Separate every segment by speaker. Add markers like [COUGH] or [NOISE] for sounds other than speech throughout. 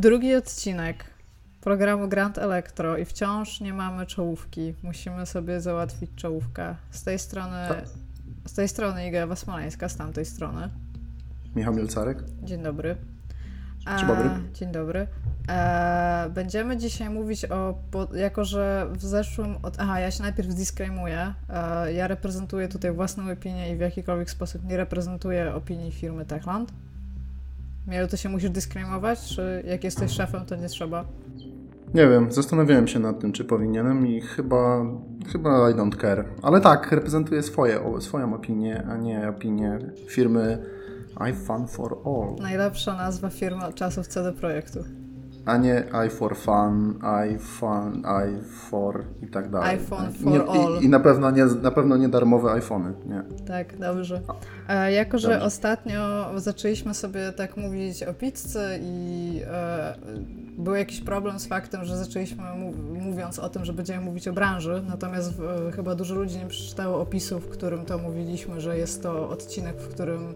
Speaker 1: Drugi odcinek programu Grand Electro i wciąż nie mamy czołówki. Musimy sobie załatwić czołówkę. Z tej strony,
Speaker 2: Tak.
Speaker 1: z tej strony Iga Smoleńska, z tamtej strony.
Speaker 2: Michał Mielcarek.
Speaker 1: Dzień dobry.
Speaker 2: Dzień dobry.
Speaker 1: Dzień dobry. E, będziemy dzisiaj mówić o, jako że w zeszłym, od, aha, ja się najpierw disclaimuję, e, ja reprezentuję tutaj własną opinię i w jakikolwiek sposób nie reprezentuję opinii firmy Techland. Mielu, to się musisz disclaimować, czy jak jesteś szefem, to nie trzeba?
Speaker 2: Nie wiem, zastanawiałem się nad tym, czy powinienem i chyba, chyba I don't care. Ale tak, reprezentuję swoje, swoją opinię, a nie opinię firmy iFun for All.
Speaker 1: Najlepsza nazwa firmy od czasów CD Projektu.
Speaker 2: A nie i for fun, i fun, i for i tak dalej.
Speaker 1: iPhone
Speaker 2: nie,
Speaker 1: for all.
Speaker 2: I, I na pewno nie, na pewno nie darmowe iPhony, nie.
Speaker 1: Tak, dobrze. E, jako, że
Speaker 2: Dobrze.
Speaker 1: ostatnio zaczęliśmy sobie tak mówić o pizzy i e, był jakiś problem z faktem, że zaczęliśmy mówiąc o tym, że będziemy mówić o branży, natomiast e, chyba dużo ludzi nie przeczytało opisu, w którym to mówiliśmy, że jest to odcinek, w którym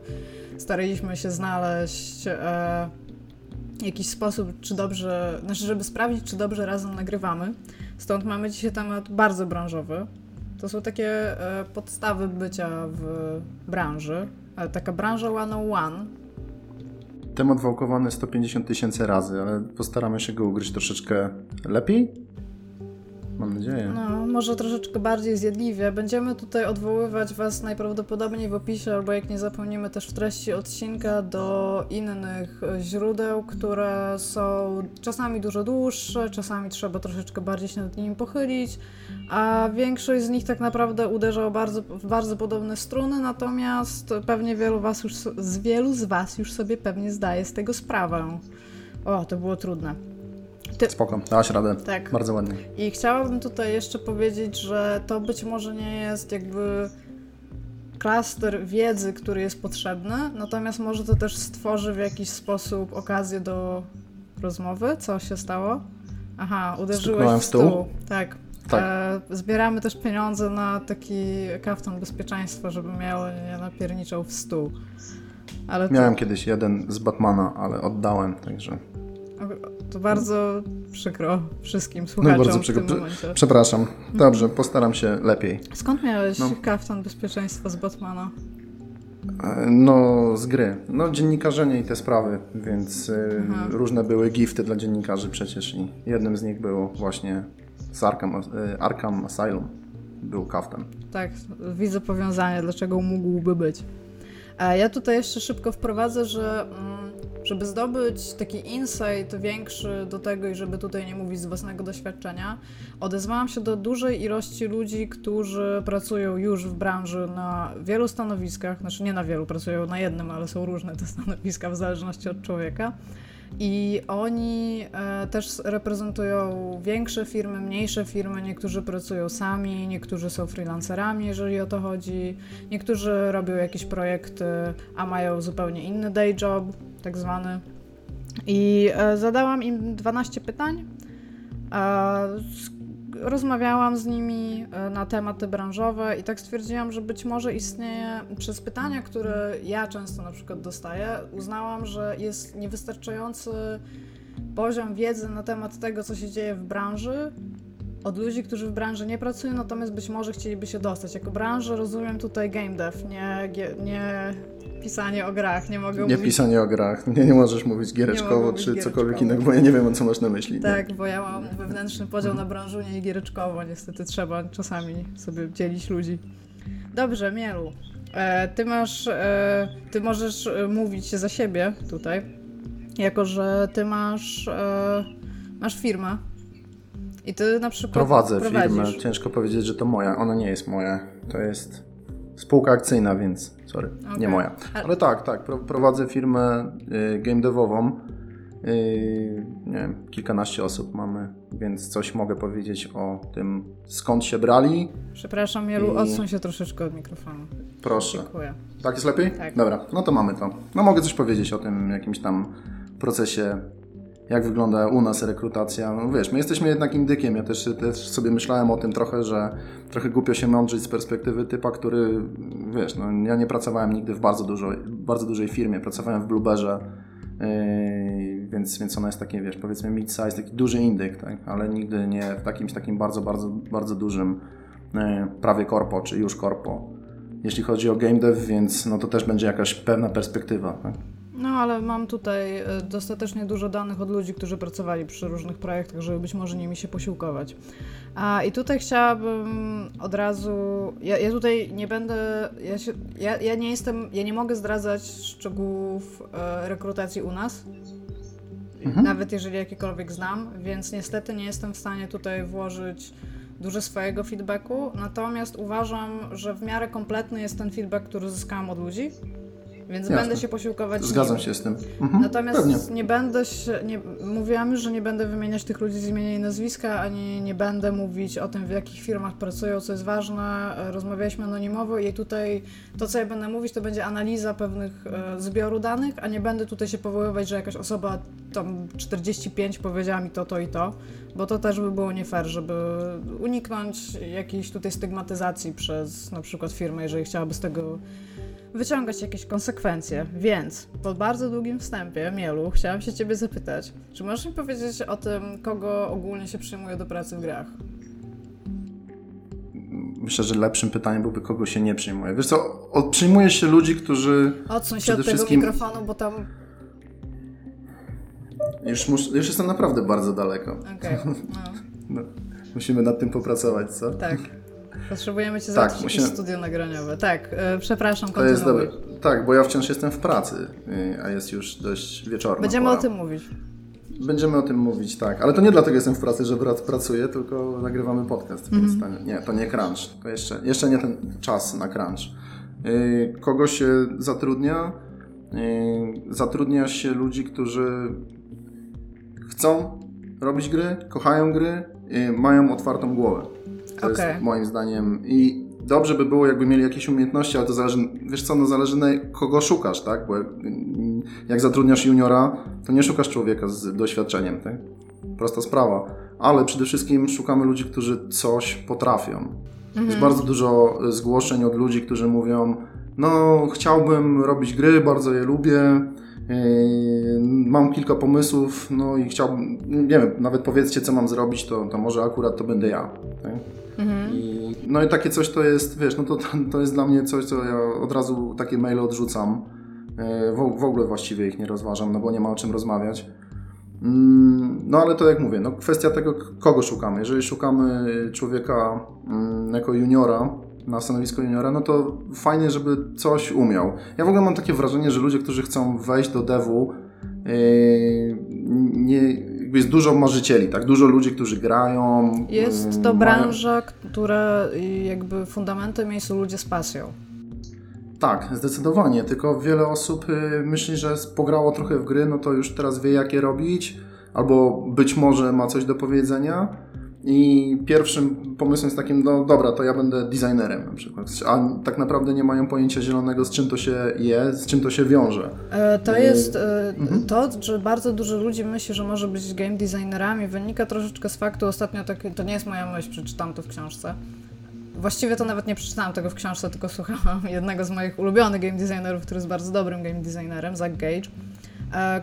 Speaker 1: staraliśmy się znaleźć e, jakiś sposób, czy dobrze, znaczy, żeby sprawdzić, czy dobrze razem nagrywamy. Stąd mamy dzisiaj temat bardzo branżowy. To są takie e, podstawy bycia w branży. Ale taka branża 101.
Speaker 2: Temat wałkowany 150 tysięcy razy, ale postaramy się go ugryźć troszeczkę lepiej. Mam nadzieję.
Speaker 1: No, może troszeczkę bardziej zjadliwie. Będziemy tutaj odwoływać Was najprawdopodobniej w opisie, albo jak nie zapomnimy też w treści odcinka, do innych źródeł, które są czasami dużo dłuższe, czasami trzeba troszeczkę bardziej się nad nimi pochylić, a większość z nich tak naprawdę uderza bardzo, w bardzo podobne struny, natomiast pewnie wielu, was już, z wielu z Was już sobie pewnie zdaje z tego sprawę. O, to było trudne.
Speaker 2: Spoko, dałaś radę.
Speaker 1: Tak.
Speaker 2: Bardzo ładnie.
Speaker 1: I chciałabym tutaj jeszcze powiedzieć, że to być może nie jest jakby klaster wiedzy, który jest potrzebny, natomiast może to też stworzy w jakiś sposób okazję do rozmowy. Co się stało? Aha, uderzyłeś
Speaker 2: Stuknąłem
Speaker 1: w
Speaker 2: w stół?
Speaker 1: stół. Tak.
Speaker 2: Tak.
Speaker 1: E, zbieramy też pieniądze na taki kaftan bezpieczeństwa, żeby miało nie napierniczał w stół. Ale to,
Speaker 2: Miałem kiedyś jeden z Batmana, ale oddałem, także.
Speaker 1: To bardzo przykro wszystkim
Speaker 2: No
Speaker 1: słuchaczom
Speaker 2: bardzo
Speaker 1: w
Speaker 2: przykro.
Speaker 1: tym momencie.
Speaker 2: Przepraszam. Dobrze, postaram się lepiej.
Speaker 1: Skąd miałeś
Speaker 2: No.
Speaker 1: kaftan bezpieczeństwa z Batmana?
Speaker 2: E, No, z gry. No, dziennikarzenie i te sprawy, więc y,
Speaker 1: Aha.
Speaker 2: różne były gifty dla dziennikarzy przecież i jednym z nich było właśnie z Arkham, y, Arkham Asylum. Był kaftan.
Speaker 1: Tak, widzę powiązanie, dlaczego mógłby być. A ja tutaj jeszcze szybko wprowadzę, że mm, żeby zdobyć taki insight większy do tego i żeby tutaj nie mówić z własnego doświadczenia, odezwałam się do dużej ilości ludzi, którzy pracują już w branży na wielu stanowiskach, znaczy nie na wielu, pracują na jednym, ale są różne te stanowiska w zależności od człowieka. I oni e, też reprezentują większe firmy, mniejsze firmy. Niektórzy pracują sami, niektórzy są freelancerami, jeżeli o to chodzi. Niektórzy robią jakieś projekty, a mają zupełnie inny day job, tak zwany. I e, zadałam im 12 pytań. E, s- rozmawiałam z nimi e, na tematy branżowe i tak stwierdziłam, że być może istnieje przez pytania, które ja często na przykład dostaję, uznałam, że jest niewystarczający poziom wiedzy na temat tego, co się dzieje w branży od ludzi, którzy w branży nie pracują, natomiast być może chcieliby się dostać. Jako branżę rozumiem tutaj game dev, nie, nie pisanie o grach, nie mogę
Speaker 2: Nie
Speaker 1: mówić
Speaker 2: pisanie o grach. Nie, nie możesz mówić giereczkowo czy cokolwiek
Speaker 1: giereczkowo.
Speaker 2: innego, bo ja nie wiem, o co masz na myśli. nie?
Speaker 1: Tak, bo ja mam wewnętrzny podział na branżunie i giereczkowo. Niestety trzeba czasami sobie dzielić ludzi. Dobrze, Mielu. E, ty masz, e, ty możesz e, mówić za siebie tutaj, jako że ty masz, masz firmę i ty na przykład
Speaker 2: Prowadzę
Speaker 1: prowadzisz.
Speaker 2: firmę. Ciężko powiedzieć, że to moja. Ona nie jest moja. To jest spółka akcyjna, więc sorry,
Speaker 1: Okej.
Speaker 2: nie moja. Ale tak, tak. Pro, prowadzę firmę y, game devową. Y, nie wiem, kilkanaście osób mamy, więc coś mogę powiedzieć o tym, skąd się brali.
Speaker 1: Przepraszam, Mielu,
Speaker 2: I-
Speaker 1: odsuń się troszeczkę od mikrofonu.
Speaker 2: Proszę.
Speaker 1: Dziękuję.
Speaker 2: Tak jest lepiej?
Speaker 1: Tak.
Speaker 2: Dobra, no to mamy to. No mogę coś powiedzieć o tym jakimś tam procesie, jak wygląda u nas rekrutacja. No wiesz, my jesteśmy jednak indykiem. Ja też, też sobie myślałem o tym trochę, że trochę głupio się mądrzyć z perspektywy typa, który, wiesz, no ja nie pracowałem nigdy w bardzo, dużo, bardzo dużej firmie. Pracowałem w Blueberze. Yy, więc, więc ona jest takie, wiesz, powiedzmy mid-size, taki duży indyk, tak? ale nigdy nie w jakimś takim bardzo, bardzo, bardzo dużym e, prawie korpo, czy już korpo. Jeśli chodzi o game dev, więc no to też będzie jakaś pewna perspektywa. Tak?
Speaker 1: No, ale mam tutaj e, dostatecznie dużo danych od ludzi, którzy pracowali przy różnych projektach, żeby być może nimi się posiłkować. A i tutaj chciałabym od razu. Ja, ja tutaj nie będę. Ja, się, ja, ja, nie jestem. Ja nie mogę zdradzać szczegółów e, rekrutacji u nas. Mhm. Nawet jeżeli jakiekolwiek znam, więc niestety nie jestem w stanie tutaj włożyć dużo swojego feedbacku. Natomiast uważam, że w miarę kompletny jest ten feedback, który zyskałam od ludzi. Więc Jasne. będę się posiłkować.
Speaker 2: Zgadzam się z tym.
Speaker 1: Mhm. Natomiast Pewnie. nie będę się, nie, mówiłam już, że nie będę wymieniać tych ludzi z imienia i nazwiska, ani nie będę mówić o tym, w jakich firmach pracują, co jest ważne. Rozmawialiśmy anonimowo i tutaj to, co ja będę mówić, to będzie analiza pewnych e, zbioru danych, a nie będę tutaj się powoływać, że jakaś osoba tam 45 powiedziała mi to, to i to, bo to też by było nie fair, żeby uniknąć jakiejś tutaj stygmatyzacji przez na przykład firmę, jeżeli chciałaby z tego wyciągać jakieś konsekwencje. Więc po bardzo długim wstępie, Mielu, chciałam się Ciebie zapytać, czy możesz mi powiedzieć o tym, kogo ogólnie się przyjmuje do pracy w grach?
Speaker 2: Myślę, że lepszym pytaniem byłby, kogo się nie przyjmuje. Wiesz co, od, przyjmuje się ludzi, którzy.
Speaker 1: Odsuń się od tego wszystkim... mikrofonu, bo tam.
Speaker 2: Już, mus... już jestem naprawdę bardzo daleko.
Speaker 1: Okej. Okay.
Speaker 2: No. [LAUGHS] no. Musimy nad tym popracować, co?
Speaker 1: Tak. Potrzebujemy cię tak, musimy... studio nagraniowe. Tak, yy, przepraszam, to jest dobre.
Speaker 2: Tak, bo ja wciąż jestem w pracy, yy, a jest już dość wieczorna
Speaker 1: Będziemy
Speaker 2: pora.
Speaker 1: o tym mówić.
Speaker 2: Będziemy o tym mówić, tak. Ale to nie dlatego jestem w pracy, że pracuję, tylko nagrywamy podcast, mm -hmm. więc mhm. to, nie, to nie crunch. To jeszcze, jeszcze nie ten czas na crunch. Yy, kogo się zatrudnia? Zatrudnia się ludzi, którzy chcą robić gry, kochają gry, mają otwartą głowę. To okay. jest moim zdaniem. I dobrze by było, jakby mieli jakieś umiejętności, ale to zależy, wiesz co, no zależy na kogo szukasz, tak? Bo jak zatrudniasz juniora, to nie szukasz człowieka z doświadczeniem, tak? Prosta sprawa. Ale przede wszystkim szukamy ludzi, którzy coś potrafią. Mhm. Jest bardzo dużo zgłoszeń od ludzi, którzy mówią, no chciałbym robić gry, bardzo je lubię, Yy, mam kilka pomysłów, no i chciałbym, nie wiem, nawet powiedzcie, co mam zrobić, to, to może akurat to będę ja. Tak? No i takie coś to jest, wiesz, no to, to jest dla mnie coś, co ja od razu takie maile odrzucam. Yy, w, w ogóle właściwie ich nie rozważam, no bo nie ma o czym rozmawiać. Mm, no ale to jak mówię, no kwestia tego, kogo szukamy. Jeżeli szukamy człowieka mm, jako juniora, na stanowisko juniora, no to fajnie, żeby coś umiał. Ja w ogóle mam takie wrażenie, że ludzie, którzy chcą wejść do devu, yy, nie, jest dużo marzycieli, tak? Dużo ludzi, którzy grają.
Speaker 1: Jest to branża, która jakby fundamentem jej są ludzie z pasją.
Speaker 2: Tak, zdecydowanie. Tylko wiele osób y, myśli, że pograło trochę w gry, no to już teraz wie, jak je robić, albo być może ma coś do powiedzenia i pierwszym pomysłem jest takim, no dobra, to ja będę designerem na przykład, a tak naprawdę nie mają pojęcia zielonego, z czym to się je, z czym to się wiąże.
Speaker 1: E, to jest e, mhm. to, że bardzo dużo ludzi myśli, że może być game designerami, wynika troszeczkę z faktu, ostatnio tak, to nie jest moja myśl, przeczytałam to w książce. Właściwie to nawet nie przeczytałam tego w książce, tylko słuchałam [LAUGHS] jednego z moich ulubionych game designerów, który jest bardzo dobrym game designerem, Zach Gage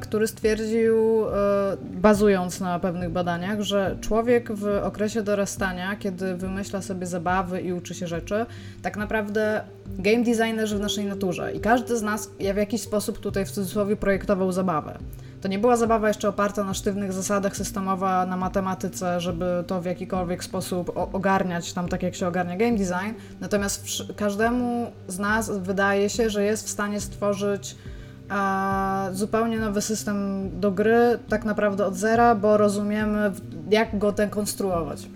Speaker 1: który stwierdził, e, bazując na pewnych badaniach, że człowiek w okresie dorastania, kiedy wymyśla sobie zabawy i uczy się rzeczy, tak naprawdę game designerzy w naszej naturze i każdy z nas ja w jakiś sposób tutaj w cudzysłowie projektował zabawę. To nie była zabawa jeszcze oparta na sztywnych zasadach, systemowa na matematyce, żeby to w jakikolwiek sposób ogarniać tam tak, jak się ogarnia game design. Natomiast każdemu z nas wydaje się, że jest w stanie stworzyć a zupełnie nowy system do gry, tak naprawdę od zera, bo rozumiemy, jak go dekonstruować.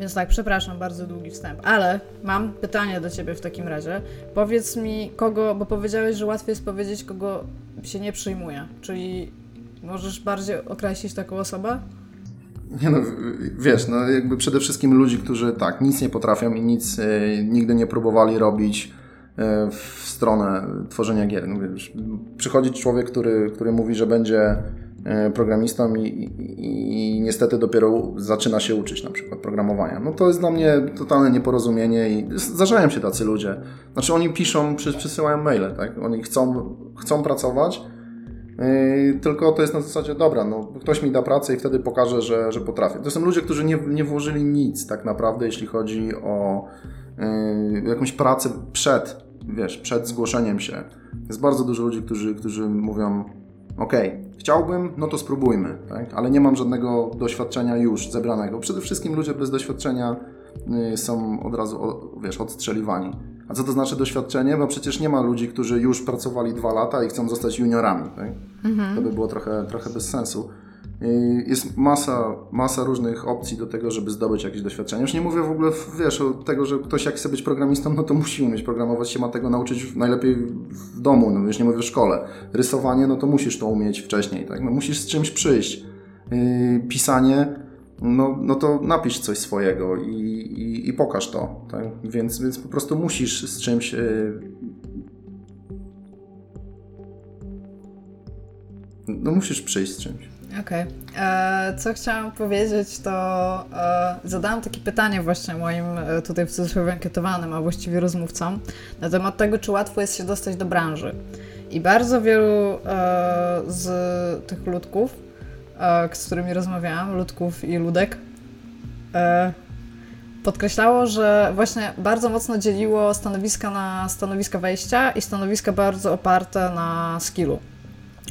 Speaker 1: Więc tak, przepraszam, bardzo długi wstęp, ale mam pytanie do ciebie w takim razie. Powiedz mi, kogo, bo powiedziałeś, że łatwiej jest powiedzieć, kogo się nie przyjmuje, czyli możesz bardziej określić taką osobę?
Speaker 2: Nie no, wiesz, no jakby przede wszystkim ludzi, którzy tak, nic nie potrafią i nic e, nigdy nie próbowali robić, w stronę tworzenia gier. Przychodzi człowiek, który, który mówi, że będzie e, programistą i, i, i, niestety dopiero zaczyna się uczyć na przykład programowania. No to jest dla mnie totalne nieporozumienie i zdarzają się tacy ludzie. Znaczy oni piszą, przysyłają maile, tak? Oni chcą, chcą pracować, Yy, tylko to jest na zasadzie, dobra, no, ktoś mi da pracę i wtedy pokaże, że, że potrafię. To są ludzie, którzy nie, nie włożyli nic tak naprawdę, jeśli chodzi o yy, jakąś pracę przed, wiesz, przed zgłoszeniem się. Jest bardzo dużo ludzi, którzy, którzy mówią, ok, chciałbym, no to spróbujmy, tak? ale nie mam żadnego doświadczenia już zebranego. Przede wszystkim ludzie bez doświadczenia yy, są od razu, wiesz, odstrzeliwani. A co to znaczy doświadczenie? Bo przecież nie ma ludzi, którzy już pracowali dwa lata i chcą zostać juniorami. Tak? Mhm. To by było trochę, trochę bez sensu. Jest masa, masa różnych opcji do tego, żeby zdobyć jakieś doświadczenie. Już nie mówię w ogóle, wiesz, o tego, że ktoś jak chce być programistą, no to musi umieć programować, się ma tego nauczyć najlepiej w domu, no już nie mówię w szkole. Rysowanie, no to musisz to umieć wcześniej, tak? No musisz z czymś przyjść. Pisanie, no, no to napisz coś swojego i, i, i pokaż to. Tak? Więc, więc po prostu musisz z czymś. Yy... No musisz przyjść z czymś.
Speaker 1: Okej. Okay. E, co chciałam powiedzieć, to e, zadałam takie pytanie właśnie moim e, tutaj w cudzysłowie ankietowanym, a właściwie rozmówcom, na temat tego, czy łatwo jest się dostać do branży. I bardzo wielu e, z tych ludków E, z którymi rozmawiałam, Ludków i Ludek, e, podkreślało, że właśnie bardzo mocno dzieliło stanowiska na stanowiska wejścia i stanowiska bardzo oparte na skillu.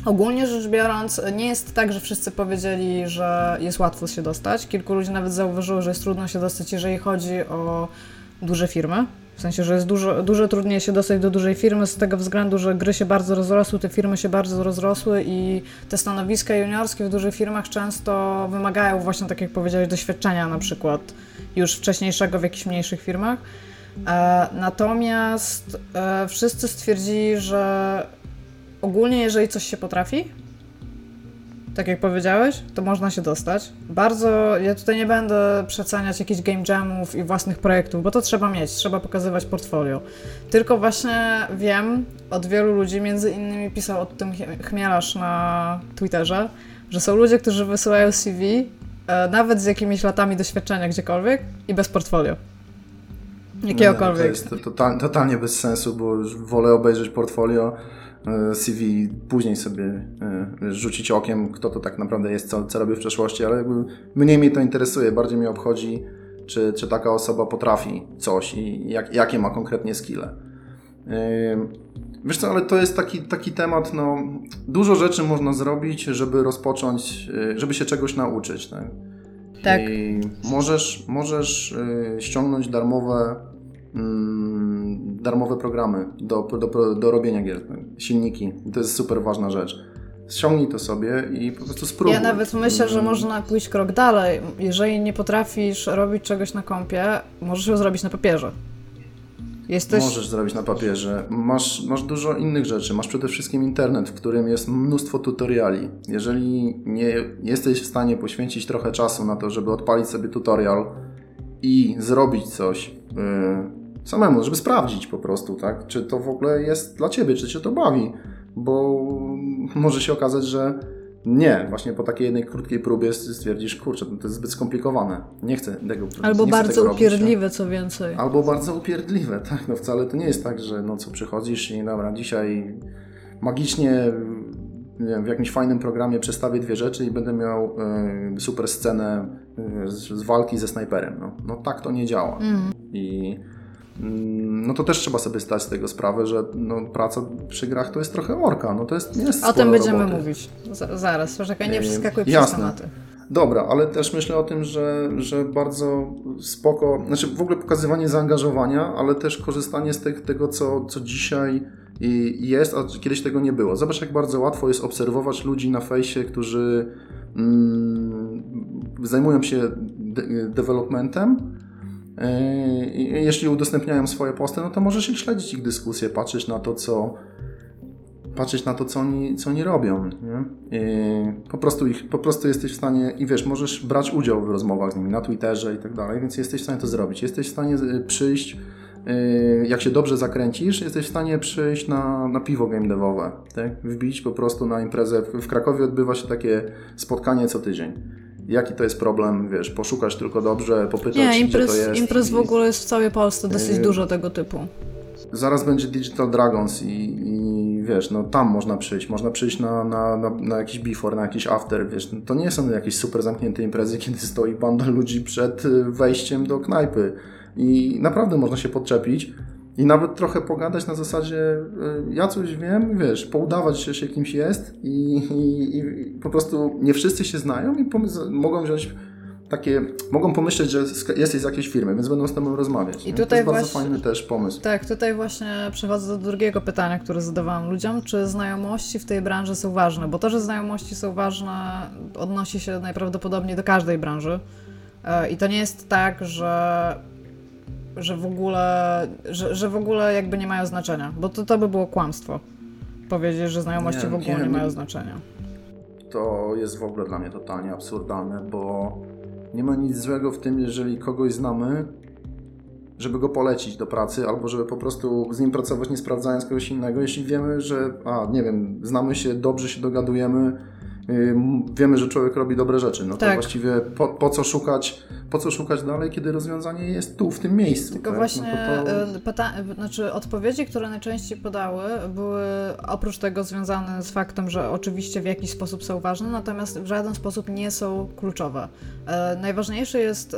Speaker 1: Ogólnie rzecz biorąc, nie jest tak, że wszyscy powiedzieli, że jest łatwo się dostać. Kilku ludzi nawet zauważyło, że jest trudno się dostać, jeżeli chodzi o duże firmy. W sensie, że jest dużo, dużo trudniej się dostać do dużej firmy z tego względu, że gry się bardzo rozrosły, te firmy się bardzo rozrosły i te stanowiska juniorskie w dużych firmach często wymagają właśnie, tak jak powiedziałeś, doświadczenia na przykład już wcześniejszego w jakichś mniejszych firmach. E, natomiast e, wszyscy stwierdzili, że ogólnie jeżeli coś się potrafi, tak jak powiedziałeś, to można się dostać. Bardzo, ja tutaj nie będę przeceniać jakichś game jamów i własnych projektów, bo to trzeba mieć, trzeba pokazywać portfolio. Tylko właśnie wiem od wielu ludzi, między innymi pisał o tym Chmielarz na Twitterze, że są ludzie, którzy wysyłają CV e, nawet z jakimiś latami doświadczenia gdziekolwiek i bez portfolio. Jakiegokolwiek.
Speaker 2: Nie, to jest total, totalnie bez sensu, bo wolę obejrzeć portfolio CV później sobie e, rzucić okiem, kto to tak naprawdę jest, co, co robił w przeszłości, ale jakby mniej mnie to interesuje, bardziej mnie obchodzi, czy, czy taka osoba potrafi coś i jak, jakie ma konkretnie skille. E, wiesz co, ale to jest taki, taki temat, no, dużo rzeczy można zrobić, żeby rozpocząć, żeby się czegoś nauczyć. Tak.
Speaker 1: tak.
Speaker 2: I możesz, możesz ściągnąć darmowe darmowe programy do, do, do robienia gier, silniki. To jest super ważna rzecz. Ściągnij to sobie i po prostu spróbuj.
Speaker 1: Ja nawet myślę, że można pójść krok dalej. Jeżeli nie potrafisz robić czegoś na kompie, możesz ją zrobić na papierze.
Speaker 2: Jesteś... Możesz zrobić na papierze. Masz, masz dużo innych rzeczy. Masz przede wszystkim internet, w którym jest mnóstwo tutoriali. Jeżeli nie jesteś w stanie poświęcić trochę czasu na to, żeby odpalić sobie tutorial i zrobić coś, yy, samemu, żeby sprawdzić po prostu, tak, czy to w ogóle jest dla Ciebie, czy Cię to bawi, bo może się okazać, że nie, właśnie po takiej jednej krótkiej próbie stwierdzisz, kurczę, to jest zbyt skomplikowane, nie chcę tego
Speaker 1: Albo
Speaker 2: nie
Speaker 1: bardzo
Speaker 2: tego
Speaker 1: upierdliwe, robić, co więcej.
Speaker 2: Albo bardzo upierdliwe, tak, no wcale to nie jest tak, że no co przychodzisz i dobra, dzisiaj magicznie wiem, w jakimś fajnym programie przestawię dwie rzeczy i będę miał y, super scenę y, z, z, walki ze snajperem. No, no tak to nie działa. Mm. I no to też trzeba sobie zdać z tego sprawę, że no, praca przy grach to jest trochę orka. No to jest, nie jest
Speaker 1: O tym będziemy roboty. mówić. Z zaraz, czekaj, nie przeskakuj przez Jasne. tematy.
Speaker 2: Dobra, ale też myślę o tym, że, że bardzo spoko, znaczy w ogóle pokazywanie zaangażowania, ale też korzystanie z tego, co, co dzisiaj jest, a kiedyś tego nie było. Zobacz, jak bardzo łatwo jest obserwować ludzi na fejsie, którzy mm, zajmują się de developmentem, jeśli udostępniają swoje posty, no to możesz ich śledzić ich dyskusje, patrzeć na to, co patrzeć na to, co oni, co oni robią. Po, prostu ich, po prostu jesteś w stanie i wiesz, możesz brać udział w rozmowach z nimi na Twitterze i tak dalej, więc jesteś w stanie to zrobić. Jesteś w stanie y, przyjść, jak się dobrze zakręcisz, jesteś w stanie przyjść na, na piwo game devowe, tak? wbić po prostu na imprezę. W Krakowie odbywa się takie spotkanie co tydzień jaki to jest problem, wiesz, poszukać tylko dobrze, popytać, Nie, imprez, gdzie to jest.
Speaker 1: imprez w ogóle jest w całej Polsce dosyć yy, dużo tego typu.
Speaker 2: Zaraz będzie Digital Dragons i, i wiesz, no tam można przyjść, można przyjść na, na, na, na jakiś before, na jakiś after, wiesz, to nie są jakieś super zamknięte imprezy, [LAUGHS] kiedy stoi banda ludzi przed y, wejściem do knajpy. I naprawdę można się podczepić i nawet trochę pogadać na zasadzie y, ja coś wiem, wiesz, poudawać się, że kimś jest i, i, i po prostu nie wszyscy się znają i mogą wziąć takie, mogą pomyśleć, że jesteś z jakiejś firmy, więc będą z tobą rozmawiać. I tutaj to jest właśnie, bardzo fajny też pomysł.
Speaker 1: Tak, tutaj właśnie przechodzę do drugiego pytania, które zadawałam ludziom, czy znajomości w tej branży są ważne, bo to, że znajomości są ważne odnosi się najprawdopodobniej do każdej branży e, i to nie jest tak, że że w ogóle, że, że w ogóle jakby nie mają znaczenia, bo to, to by było kłamstwo. Powiedzieć, że znajomości nie, w ogóle nie, nie mają znaczenia.
Speaker 2: To jest w ogóle dla mnie totalnie absurdalne, bo nie ma nic złego w tym, jeżeli kogoś znamy, żeby go polecić do pracy, albo żeby po prostu z nim pracować, nie sprawdzając kogoś innego. Jeśli wiemy, że, a nie wiem, znamy się, dobrze się dogadujemy, wiemy, że człowiek robi dobre rzeczy. No tak. to właściwie po, po, co szukać, po co szukać dalej, kiedy rozwiązanie jest tu, w tym miejscu.
Speaker 1: Tylko
Speaker 2: tak?
Speaker 1: właśnie no to... Y, pyta- znaczy odpowiedzi, które najczęściej podały, były oprócz tego związane z faktem, że oczywiście w jakiś sposób są ważne, natomiast w żaden sposób nie są kluczowe. E, najważniejsze jest,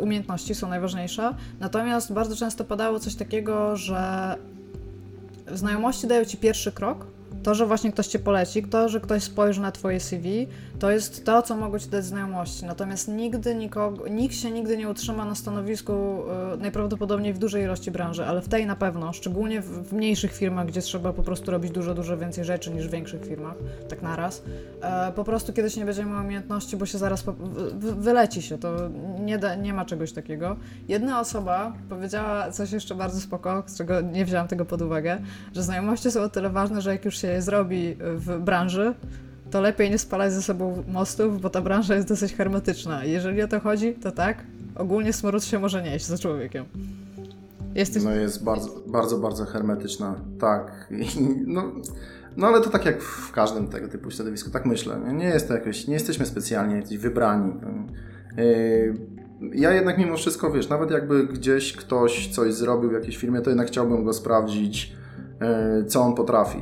Speaker 1: umiejętności są najważniejsze, natomiast bardzo często padało coś takiego, że znajomości dają ci pierwszy krok, to, że właśnie ktoś cię poleci, to, że ktoś spojrzy na twoje CV, to jest to, co mogą ci dać znajomości. Natomiast nigdy nikogo, nikt się nigdy nie utrzyma na stanowisku y, najprawdopodobniej w dużej ilości branży, ale w tej na pewno, szczególnie w, mniejszych firmach, gdzie trzeba po prostu robić dużo, dużo więcej rzeczy niż w większych firmach, tak naraz. E, po prostu kiedyś nie będziemy miał umiejętności, bo się zaraz wyleci się, to nie, da, nie ma czegoś takiego. Jedna osoba powiedziała coś jeszcze bardzo spoko, z czego nie wziąłam tego pod uwagę, że znajomości są o tyle ważne, że jak już się je zrobi w branży, to lepiej nie spalać ze sobą mostów, bo ta branża jest dosyć hermetyczna. Jeżeli o to chodzi, to tak, ogólnie smród się może nieść za człowiekiem.
Speaker 2: Jesteś... No jest bardzo, bardzo, bardzo hermetyczna, tak. No, no ale to tak jak w każdym tego typu środowisku, tak myślę. Nie jest to jakoś, nie jesteśmy specjalnie jakiś wybrani. Yy, ja jednak mimo wszystko, wiesz, nawet jakby gdzieś ktoś coś zrobił w jakiejś firmie, to jednak chciałbym go sprawdzić, yy, co on potrafi.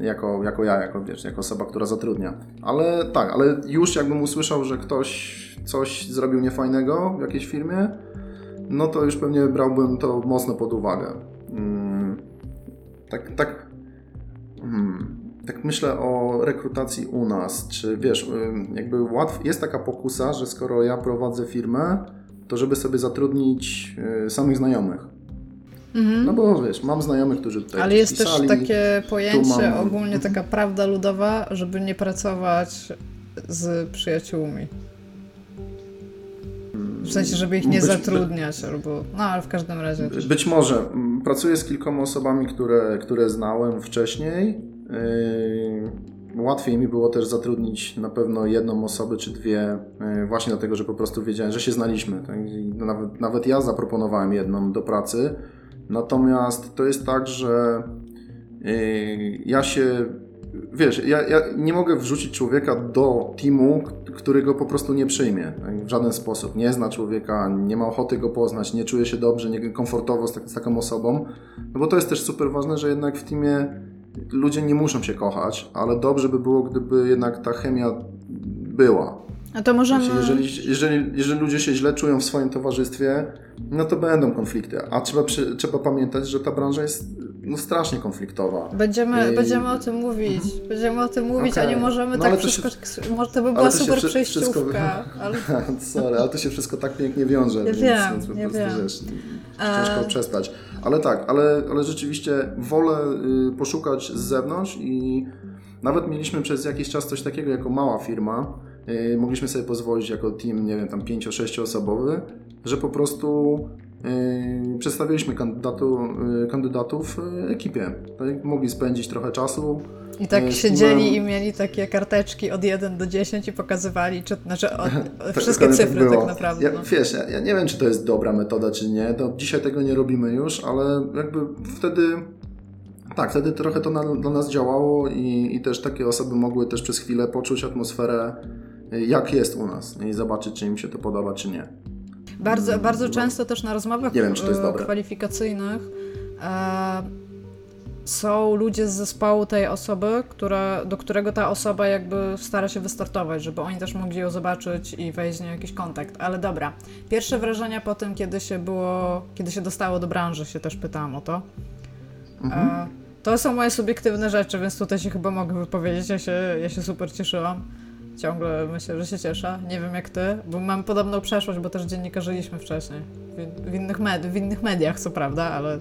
Speaker 2: Jako, jako ja, jako, wiesz, jako osoba, która zatrudnia. Ale tak, ale już jakbym usłyszał, że ktoś coś zrobił niefajnego w jakiejś firmie, no to już pewnie brałbym to mocno pod uwagę. Hmm, tak, tak, hmm, tak myślę o rekrutacji u nas. Czy wiesz, jakby łatw, jest taka pokusa, że skoro ja prowadzę firmę, to żeby sobie zatrudnić y, samych znajomych. Mhm. No bo wiesz, mam znajomych, którzy tutaj
Speaker 1: Ale jest
Speaker 2: pisali,
Speaker 1: też takie pojęcie, mam... ogólnie taka prawda ludowa, żeby nie pracować z przyjaciółmi. W sensie, żeby ich nie być, zatrudniać, by, albo. No, ale w każdym razie.
Speaker 2: Też. Być może. Mm, pracuję z kilkoma osobami, które, które znałem wcześniej. Yy, łatwiej mi było też zatrudnić na pewno jedną osobę czy dwie, yy, właśnie dlatego, że po prostu wiedziałem, że się znaliśmy. Tak? Nawet, nawet ja zaproponowałem jedną do pracy Natomiast to jest tak, że yy, ja się wiesz, ja, ja, nie mogę wrzucić człowieka do teamu, który go po prostu nie przyjmie w żaden sposób. Nie zna człowieka, nie ma ochoty go poznać, nie czuje się dobrze, nie komfortowo z, tak, z taką osobą. No bo to jest też super ważne, że jednak w teamie ludzie nie muszą się kochać, ale dobrze by było, gdyby jednak ta chemia była.
Speaker 1: A to możemy...
Speaker 2: Jeżeli, jeżeli, jeżeli ludzie się źle czują w swoim towarzystwie, no to będą konflikty. A trzeba, przy, trzeba pamiętać, że ta branża jest no, strasznie konfliktowa.
Speaker 1: Będziemy, I... będziemy o tym mówić. Będziemy o tym mówić, okay. a nie możemy no, tak wszystko... Się... Może to by była super wszy przejściówka. Wszystko... [LAUGHS] Ale...
Speaker 2: Sorry, ale to się wszystko tak pięknie wiąże. Ja
Speaker 1: więc, wiem, więc ja
Speaker 2: wiem. Ciężko a... przestać. Ale tak, ale, ale rzeczywiście wolę y, poszukać z zewnątrz i nawet mieliśmy przez jakiś czas coś takiego jako mała firma, Y, mogliśmy sobie pozwolić jako team, nie wiem, tam 5-6 osobowy, że po prostu yy, przedstawiliśmy kandydatu, yy, kandydatów ekipie. Tak? Mogli spędzić trochę czasu.
Speaker 1: I tak siedzieli i mieli takie karteczki od 1 do 10 i pokazywali, czy, znaczy od, [LAUGHS] wszystkie tak cyfry tak, tak naprawdę.
Speaker 2: Ja, no. Wiesz, ja, ja, nie wiem, czy to jest dobra metoda, czy nie. To dzisiaj tego nie robimy już, ale jakby wtedy tak, wtedy trochę to na, dla nas działało i, i też takie osoby mogły też przez chwilę poczuć atmosferę jak jest u nas i zobaczyć, czy im się to podoba, czy nie.
Speaker 1: Bardzo, bardzo często też na rozmowach wiem, kwalifikacyjnych e, są ludzie z zespołu tej osoby, które, do którego ta osoba jakby stara się wystartować, żeby oni też mogli ją zobaczyć i wejść z nią jakiś kontakt. Ale dobra, pierwsze wrażenia po tym, kiedy się było, kiedy się dostało do branży, się też pytałam o to. Mhm. E, to są moje subiektywne rzeczy, więc tutaj się chyba mogę wypowiedzieć. Ja się, ja się super cieszyłam. Ciągle myślę, że się cieszę. Nie wiem jak ty, bo mam podobną przeszłość, bo też dziennikarzyliśmy wcześniej. W, w innych, med w innych mediach, co prawda, ale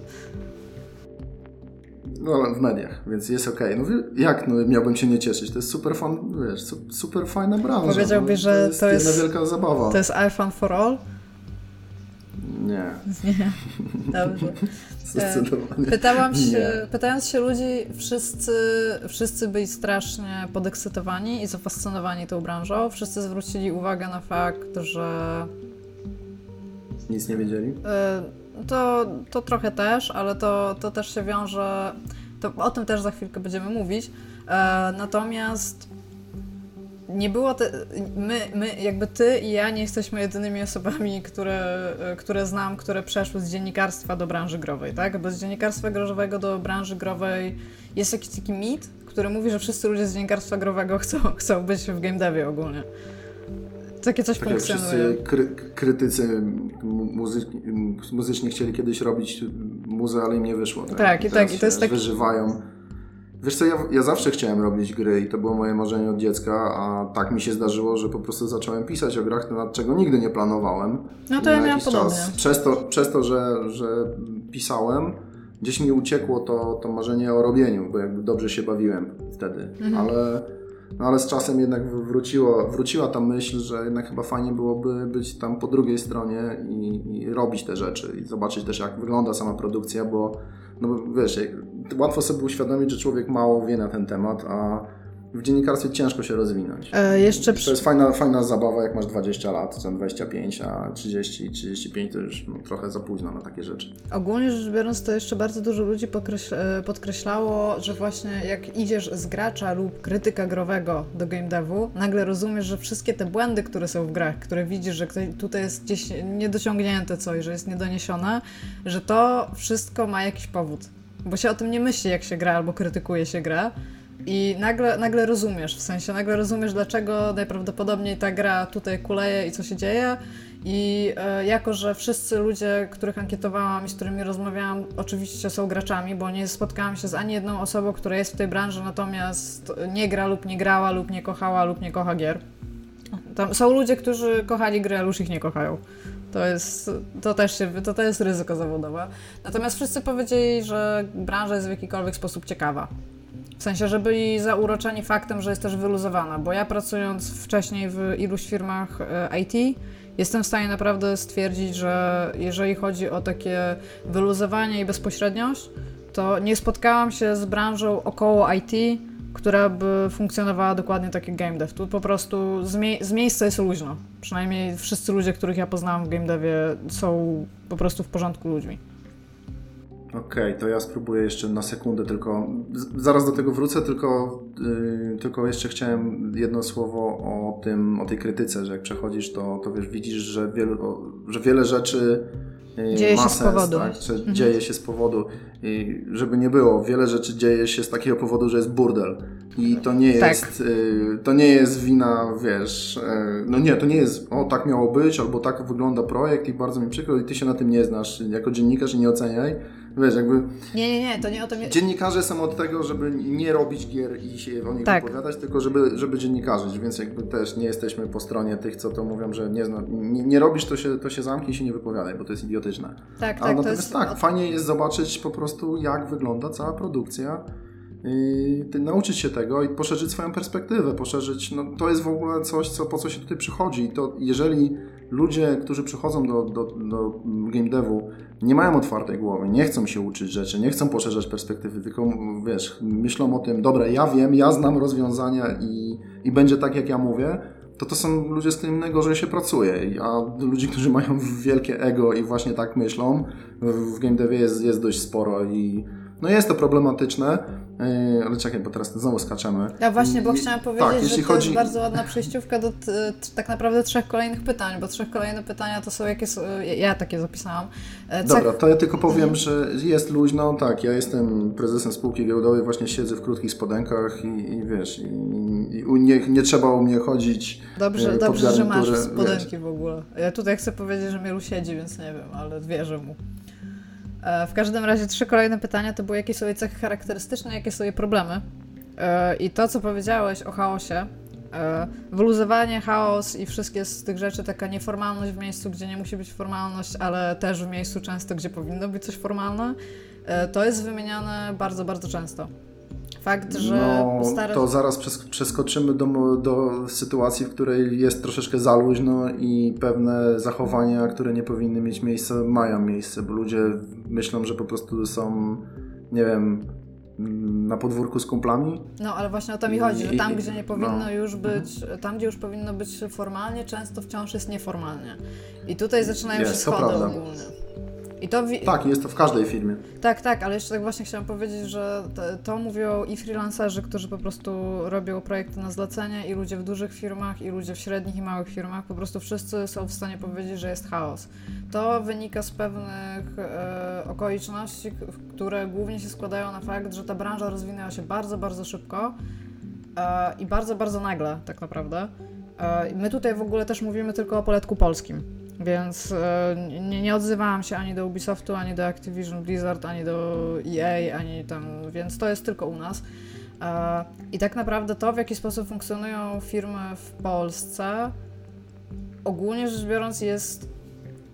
Speaker 2: no, w mediach, więc jest okej. Okay. No jak no, miałbym się nie cieszyć? To jest super fan, wiesz, super fajna branża.
Speaker 1: Powiedziałbyś, no, że
Speaker 2: to jest, to jest
Speaker 1: wielka
Speaker 2: zabawa.
Speaker 1: To jest iPhone for all?
Speaker 2: Nie.
Speaker 1: Nie. [LAUGHS] Dobrze.
Speaker 2: Zdecydowanie.
Speaker 1: Pytałam się, pytając się ludzi, wszyscy, wszyscy byli strasznie podekscytowani i zafascynowani tą branżą. Wszyscy zwrócili uwagę na fakt, że.
Speaker 2: Nic nie wiedzieli?
Speaker 1: Y to, to trochę też, ale to, to też się wiąże. To, o tym też za chwilkę będziemy mówić. E, natomiast nie było te, my, my, jakby ty i ja nie jesteśmy jedynymi osobami, które, które znam, które przeszły z dziennikarstwa do branży growej, tak? Bo z dziennikarstwa growego do branży growej jest jakiś taki mit, który mówi, że wszyscy ludzie z dziennikarstwa growego chcą, chcą być w game devie ogólnie. Takie coś tak funkcjonuje.
Speaker 2: Wszyscy kry, krytycy muzy muzyczni chcieli kiedyś robić muzę, ale im nie wyszło.
Speaker 1: Tak, tak i, tak, i to jest tak.
Speaker 2: Wyżywają. Wiesz co, ja, ja zawsze chciałem robić gry i to było moje marzenie od dziecka, a tak mi się zdarzyło, że po prostu zacząłem pisać o grach, nad czego nigdy nie planowałem.
Speaker 1: No to ja miałam podobnie. Czas,
Speaker 2: przez to, przez to że, że pisałem, gdzieś mi uciekło to, to marzenie o robieniu, bo jakby dobrze się bawiłem wtedy, mhm. ale no ale z czasem jednak wróciło, wróciła ta myśl, że jednak chyba fajnie byłoby być tam po drugiej stronie i, i robić te rzeczy i zobaczyć też jak wygląda sama produkcja, bo no wiesz, łatwo sobie uświadomić, że człowiek mało wie na ten temat, a w dziennikarstwie ciężko się rozwinąć.
Speaker 1: E, jeszcze
Speaker 2: przy... To jest fajna, fajna zabawa, jak masz 20 lat, czy 25, a 30, 35 to już no, trochę za późno na takie rzeczy.
Speaker 1: Ogólnie rzecz biorąc, to jeszcze bardzo dużo ludzi e, podkreślało, że właśnie jak idziesz z gracza lub krytyka growego do game devu, nagle rozumiesz, że wszystkie te błędy, które są w grach, które widzisz, że tutaj jest gdzieś niedociągnięte coś, że jest niedoniesione, że to wszystko ma jakiś powód. Bo się o tym nie myśli, jak się gra albo krytykuje się gra, i nagle, nagle rozumiesz, w sensie nagle rozumiesz, dlaczego najprawdopodobniej ta gra tutaj kuleje i co się dzieje. I e, jako, że wszyscy ludzie, których ankietowałam i z którymi rozmawiałam, oczywiście są graczami, bo nie spotkałam się z ani jedną osobą, która jest w tej branży, natomiast nie gra lub nie grała, lub nie kochała, lub nie kocha gier. Tam są ludzie, którzy kochali gry, ale już ich nie kochają. To jest, to też się, to, to jest ryzyko zawodowe. Natomiast wszyscy powiedzieli, że branża jest w jakikolwiek sposób ciekawa. W sensie, że byli zauroczeni faktem, że jest też wyluzowana, bo ja pracując wcześniej w iluś firmach e, IT, jestem w stanie naprawdę stwierdzić, że jeżeli chodzi o takie wyluzowanie i bezpośredniość, to nie spotkałam się z branżą około IT, która by funkcjonowała dokładnie tak jak game dev. Tu po prostu z, mie z miejsca jest luźno. Przynajmniej wszyscy ludzie, których ja poznałam w game devie są po prostu w porządku ludźmi.
Speaker 2: Okej, okay, to ja spróbuję jeszcze na sekundę tylko. Zaraz do tego wrócę, tylko, yy, tylko jeszcze chciałem jedno słowo o tym, o tej krytyce, że jak przechodzisz, to, to wiesz, widzisz, że, wielu, że wiele rzeczy
Speaker 1: yy, dzieje ma się sens, z powodu.
Speaker 2: Tak, że mhm. dzieje się z powodu. I żeby nie było, wiele rzeczy dzieje się z takiego powodu, że jest burdel. I to nie tak. jest, tak. to nie jest wina, wiesz, y, no nie, to nie jest, o tak miało być, albo tak wygląda projekt i bardzo mi przykro i ty się na tym nie znasz jako dziennikarz i nie oceniaj Wiesz, jakby...
Speaker 1: Nie, nie, nie, to nie o to... Mi...
Speaker 2: Dziennikarze są od tego, żeby nie robić gier i się o nich tak. wypowiadać, tylko żeby, żeby dziennikarzyć, więc jakby też nie jesteśmy po stronie tych, co to mówią, że nie, zna, nie, nie robisz, to się, to się zamknij i się nie wypowiadaj, bo to jest idiotyczne.
Speaker 1: Tak, A tak,
Speaker 2: natomiast jest... tak, fajnie jest zobaczyć po prostu, jak wygląda cała produkcja i nauczyć się tego i poszerzyć swoją perspektywę, poszerzyć, no to jest w ogóle coś, co, po co się tutaj przychodzi i to jeżeli ludzie, którzy przychodzą do, do, do game devu, nie mają otwartej głowy, nie chcą się uczyć rzeczy, nie chcą poszerzać perspektywy, tylko wiesz, myślą o tym, dobra, ja wiem, ja znam rozwiązania i, i będzie tak, jak ja mówię, to to są ludzie, z którymi najgorzej się pracuje. A ludzi, którzy mają wielkie ego i właśnie tak myślą, w game devie jest, jest dość sporo i No jest to problematyczne, yy, ale czekaj, bo teraz znowu skaczemy.
Speaker 1: Ja właśnie, bo chciałam powiedzieć, tak, że to chodzi... jest bardzo ładna przejściówka do tak naprawdę trzech kolejnych pytań, bo trzech kolejne pytania to są jakie są, ja takie zapisałam.
Speaker 2: E, Cech... Dobra, to ja tylko powiem, mhm. że jest luźno, tak, ja jestem prezesem spółki giełdowej, właśnie siedzę w krótkich spodenkach i, i wiesz, i, i nie, nie, trzeba u mnie chodzić
Speaker 1: Dobrze, dobrze że masz spodenki wiesz. w ogóle. Ja tutaj chcę powiedzieć, że Mielu siedzi, więc nie wiem, ale wierzę mu. E, w każdym razie trzy kolejne pytania to były jakie są jej cechy charakterystyczne, jakie są jej problemy. E, I to, co powiedziałeś o chaosie, e, wyluzowanie, chaos i wszystkie z tych rzeczy, taka nieformalność w miejscu, gdzie nie musi być formalność, ale też w miejscu często, gdzie powinno być coś formalne, to jest wymieniane bardzo, bardzo często. Fakt, że
Speaker 2: no, stare... To zaraz przeskoczymy do, do sytuacji, w której jest troszeczkę za luźno i pewne zachowania, które nie powinny mieć miejsca, mają miejsce, bo ludzie myślą, że po prostu są, nie wiem, na podwórku z kumplami.
Speaker 1: No, ale właśnie o to mi chodzi, że tam, gdzie nie powinno no. już być, tam, gdzie już powinno być formalnie, często wciąż jest nieformalnie. I tutaj zaczynają jest, się schody ogólne.
Speaker 2: I to Tak, jest to w każdej firmie.
Speaker 1: Tak, tak, ale jeszcze tak właśnie chciałam powiedzieć, że to, to mówią i freelancerzy, którzy po prostu robią projekty na zlecenie, i ludzie w dużych firmach, i ludzie w średnich i małych firmach. Po prostu wszyscy są w stanie powiedzieć, że jest chaos. To wynika z pewnych e, okoliczności, które głównie się składają na fakt, że ta branża rozwinęła się bardzo, bardzo szybko e, i bardzo, bardzo nagle, tak naprawdę. E, my tutaj w ogóle też mówimy tylko o poletku polskim. Więc e, nie, nie odzywałam się ani do Ubisoftu, ani do Activision Blizzard, ani do EA, ani tam, więc to jest tylko u nas. E, I tak naprawdę to, w jaki sposób funkcjonują firmy w Polsce, ogólnie rzecz biorąc, jest.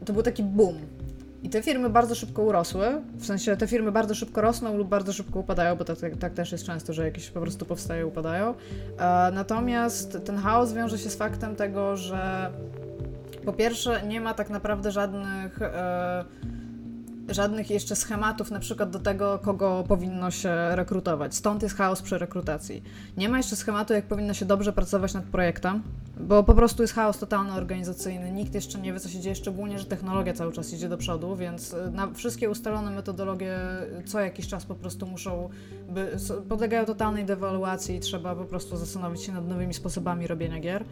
Speaker 1: To był taki boom. I te firmy bardzo szybko urosły, w sensie te firmy bardzo szybko rosną lub bardzo szybko upadają, bo tak, tak, tak też jest często, że jakieś po prostu powstają upadają. E, natomiast ten chaos wiąże się z faktem tego, że po pierwsze, nie ma tak naprawdę żadnych. E, żadnych jeszcze schematów, na przykład do tego, kogo powinno się rekrutować. Stąd jest chaos przy rekrutacji. Nie ma jeszcze schematu, jak powinno się dobrze pracować nad projektem, bo po prostu jest chaos totalny organizacyjny. Nikt jeszcze nie wie, co się dzieje, szczególnie, że technologia cały czas idzie do przodu, więc e, wszystkie ustalone metodologie co jakiś czas po prostu muszą, by, podlegają totalnej dewaluacji i trzeba po prostu zastanowić się nad nowymi sposobami robienia gier.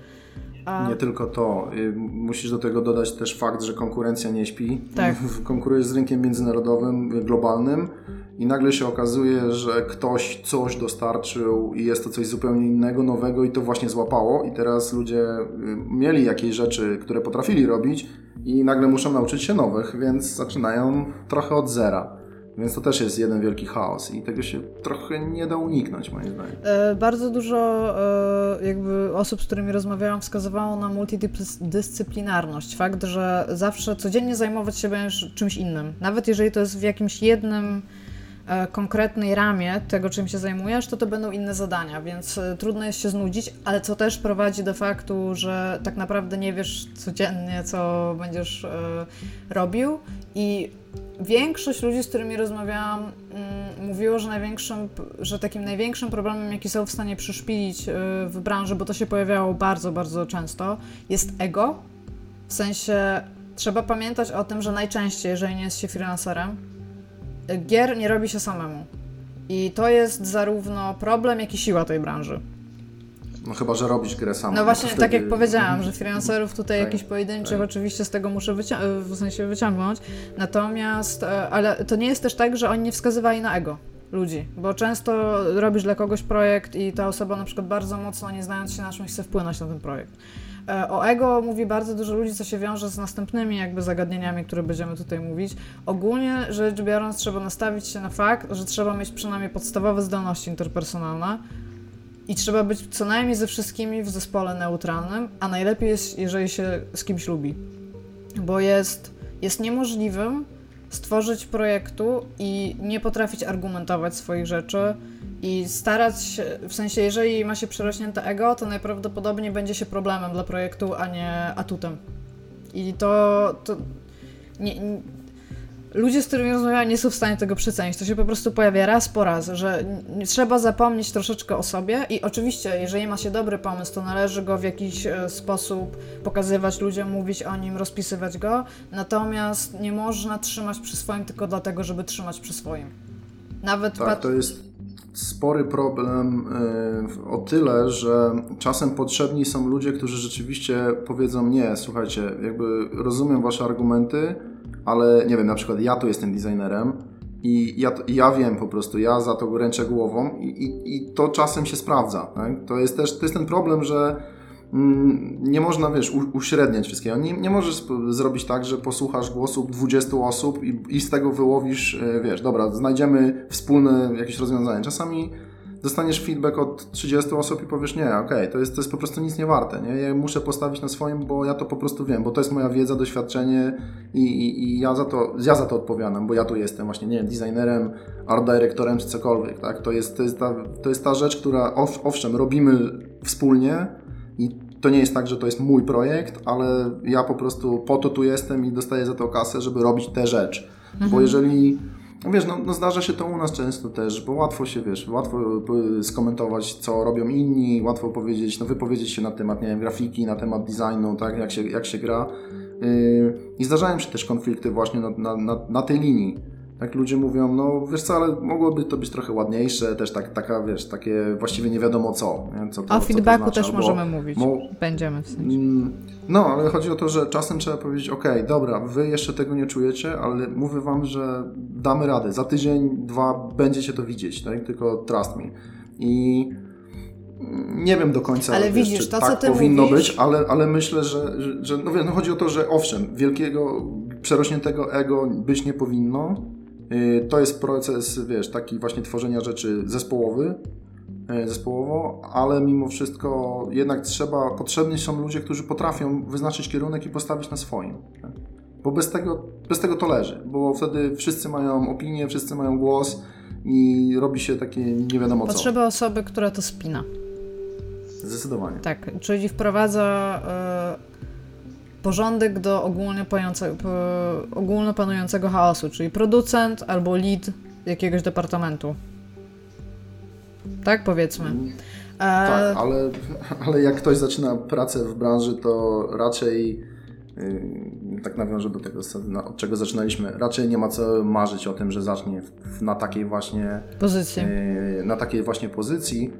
Speaker 2: A... Nie tylko to. Y, musisz do tego dodać też fakt, że konkurencja nie śpi. Tak. [LAUGHS] Konkurujesz z rynkiem międzynarodowym, y, globalnym i nagle się okazuje, że ktoś coś dostarczył i jest to coś zupełnie innego, nowego i to właśnie złapało i teraz ludzie y, mieli jakieś rzeczy, które potrafili robić i nagle muszą nauczyć się nowych, więc zaczynają trochę od zera. Więc to też jest jeden wielki chaos i tego się trochę nie da uniknąć, moim zdaniem.
Speaker 1: E, bardzo dużo e, jakby osób, z którymi rozmawiałam, wskazywało na multidyscyplinarność. Fakt, że zawsze codziennie zajmować się będziesz czymś innym. Nawet jeżeli to jest w jakimś jednym konkretnej ramie tego, czym się zajmujesz, to to będą inne zadania, więc e, trudno jest się znudzić, ale co też prowadzi do faktu, że tak naprawdę nie wiesz codziennie, co będziesz e, robił i większość ludzi, z którymi rozmawiałam, mm, mówiło, że największym, że takim największym problemem, jaki są w stanie przyszpilić w branży, bo to się pojawiało bardzo, bardzo często, jest ego. W sensie trzeba pamiętać o tym, że najczęściej, jeżeli nie jest się freelancerem, gier nie robi się samemu. I to jest zarówno problem, jak i siła tej branży.
Speaker 2: No chyba, że robisz grę sam.
Speaker 1: No właśnie, tak jak powiedziałam, że freelancerów tutaj tak, jakichś pojedynczych tak. oczywiście z tego muszę w sensie wyciągnąć, natomiast, e, ale to nie jest też tak, że oni nie wskazywali na ego ludzi, bo często robisz dla kogoś projekt i ta osoba na przykład bardzo mocno, nie znając się na czymś, chce wpłynąć na ten projekt. E, o ego mówi bardzo dużo ludzi, co się wiąże z następnymi jakby zagadnieniami, które będziemy tutaj mówić. Ogólnie rzecz biorąc, trzeba nastawić się na fakt, że trzeba mieć przynajmniej podstawowe zdolności interpersonalne, i trzeba być co najmniej ze wszystkimi w zespole neutralnym, a najlepiej jest, jeżeli się z kimś lubi. Bo jest, jest niemożliwym stworzyć projektu i nie potrafić argumentować swoich rzeczy i starać się, w sensie, jeżeli ma się przerośnięte ego, to najprawdopodobniej będzie się problemem dla projektu, a nie atutem. I to, to nie, ludzie, z którymi rozmawiałam, nie są w stanie tego przecenić. To się po prostu pojawia raz po raz, że trzeba zapomnieć troszeczkę o sobie i oczywiście, jeżeli ma się dobry pomysł, to należy go w jakiś e, sposób pokazywać ludziom, mówić o nim, rozpisywać go, natomiast nie można trzymać przy swoim tylko dlatego, żeby trzymać przy swoim. Nawet
Speaker 2: tak, to jest spory problem y, o tyle, że czasem potrzebni są ludzie, którzy rzeczywiście powiedzą nie, słuchajcie, jakby rozumiem wasze argumenty, ale nie wiem, na przykład ja tu jestem designerem i ja, ja wiem po prostu, ja za to ręczę głową i, i, i to czasem się sprawdza. Tak? To jest też to jest ten problem, że nie można, wiesz, uśredniać wszystkiego. Nie, nie możesz zrobić tak, że posłuchasz głosów 20 osób i, i z tego wyłowisz, e, wiesz, dobra, znajdziemy wspólne jakieś rozwiązanie. Czasami dostaniesz feedback od 30 osób i powiesz, nie, okej, okay, to, jest, to jest po prostu nic nie warte, nie? Ja muszę postawić na swoim, bo ja to po prostu wiem, bo to jest moja wiedza, doświadczenie i, i, i ja, za to, ja za to odpowiadam, bo ja tu jestem właśnie, nie wiem, designerem, art directorem czy cokolwiek, tak? To jest, to jest, ta, to jest ta rzecz, która owszem, robimy wspólnie i to nie jest tak, że to jest mój projekt, ale ja po prostu po to tu jestem i dostaję za to kasę, żeby robić tę rzecz. Mhm. Bo jeżeli Wiesz, no, no, zdarza się to u nas często też, bo łatwo się, wiesz, łatwo skomentować, co robią inni, łatwo powiedzieć, no wypowiedzieć się na temat, nie wiem, grafiki, na temat designu, tak, jak się, jak się gra. Yy, I zdarzają się też konflikty właśnie na, na, na, na tej linii jak ludzie mówią, no wiesz co, ale mogłoby to być trochę ładniejsze, też tak, taka, wiesz, takie właściwie nie wiadomo co. Co
Speaker 1: to, o feedbacku też Albo, możemy mówić, mo... będziemy w sensie. Mm,
Speaker 2: no, ale chodzi o to, że czasem trzeba powiedzieć, ok, dobra, wy jeszcze tego nie czujecie, ale mówię wam, że damy radę, za tydzień, dwa będziecie to widzieć, tak? tylko trust me. I nie wiem do końca,
Speaker 1: ale wiesz, widzisz,
Speaker 2: to, tak powinno mówisz... być, ale, ale myślę, że, że, że no, wiem, no chodzi o to, że owszem, wielkiego, przerośniętego ego być nie powinno, to jest proces, wiesz, taki właśnie tworzenia rzeczy zespołowy, y, zespołowo, ale mimo wszystko jednak trzeba, potrzebni są ludzie, którzy potrafią wyznaczyć kierunek i postawić na swoim. Bo bez tego, bez tego to leży, bo wtedy wszyscy mają opinię, wszyscy mają głos i robi się takie nie wiadomo
Speaker 1: co. Potrzeba osoby, która to spina.
Speaker 2: Zdecydowanie.
Speaker 1: Tak, czyli wprowadza porządek do ogólnie, ogólno panującego chaosu, czyli producent albo lead jakiegoś departamentu. Tak powiedzmy. Mm,
Speaker 2: e... Tak, ale, ale jak ktoś zaczyna pracę w branży, to raczej yy, tak nawiążę do tego, od czego zaczynaliśmy. Raczej nie ma co marzyć o tym, że zacznie na takiej właśnie
Speaker 1: pozycji.
Speaker 2: Yy, na takiej właśnie pozycji.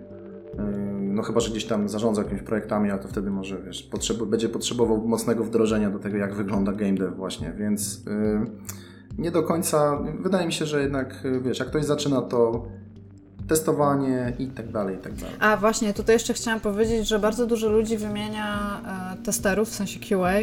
Speaker 2: No chyba, że gdzieś tam zarządza jakimiś projektami, a to wtedy może, wiesz, potrzeb będzie potrzebował mocnego wdrożenia do tego, jak wygląda game dev właśnie, więc yy, nie do końca, wydaje mi się, że jednak, wiesz, jak ktoś zaczyna, to testowanie i tak dalej, i tak dalej.
Speaker 1: A właśnie, tutaj jeszcze chciałam powiedzieć, że bardzo dużo ludzi wymienia e, testerów, w sensie QA,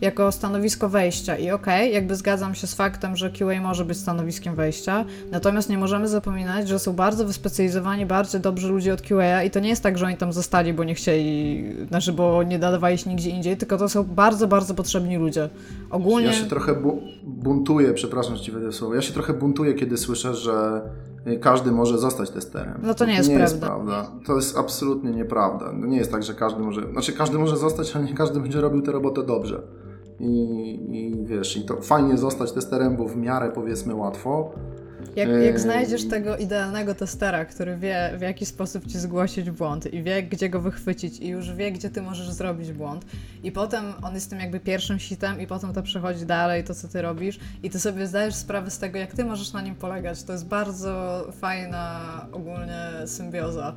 Speaker 1: jako stanowisko wejścia i okej, okay, jakby zgadzam się z faktem, że QA może być stanowiskiem wejścia, natomiast nie możemy zapominać, że są bardzo wyspecjalizowani, bardzo dobrzy ludzie od QA i to nie jest tak, że oni tam zostali, bo nie chcieli, znaczy, bo nie nadawali się nigdzie indziej, tylko to są bardzo, bardzo potrzebni ludzie. Ogólnie... Ja
Speaker 2: się trochę bu buntuję, przepraszam, że Ci wejdę słowo, ja się trochę buntuję, kiedy słyszę, że każdy może zostać testerem.
Speaker 1: No to nie jest
Speaker 2: nie
Speaker 1: prawda.
Speaker 2: Jest prawda. To jest absolutnie nieprawda. No nie jest tak, że każdy może, znaczy każdy może zostać, ale nie każdy będzie robił tę robotę dobrze. I, I wiesz, i to fajnie zostać testerem, bo w miarę powiedzmy łatwo,
Speaker 1: jak, jak znajdziesz tego idealnego testera, który wie, w jaki sposób ci zgłosić błąd i wie, gdzie go wychwycić i już wie, gdzie ty możesz zrobić błąd i potem on jest tym jakby pierwszym sitem i potem to przechodzi dalej, to co ty robisz i ty sobie zdajesz sprawę z tego, jak ty możesz na nim polegać. To jest bardzo fajna ogólnie symbioza.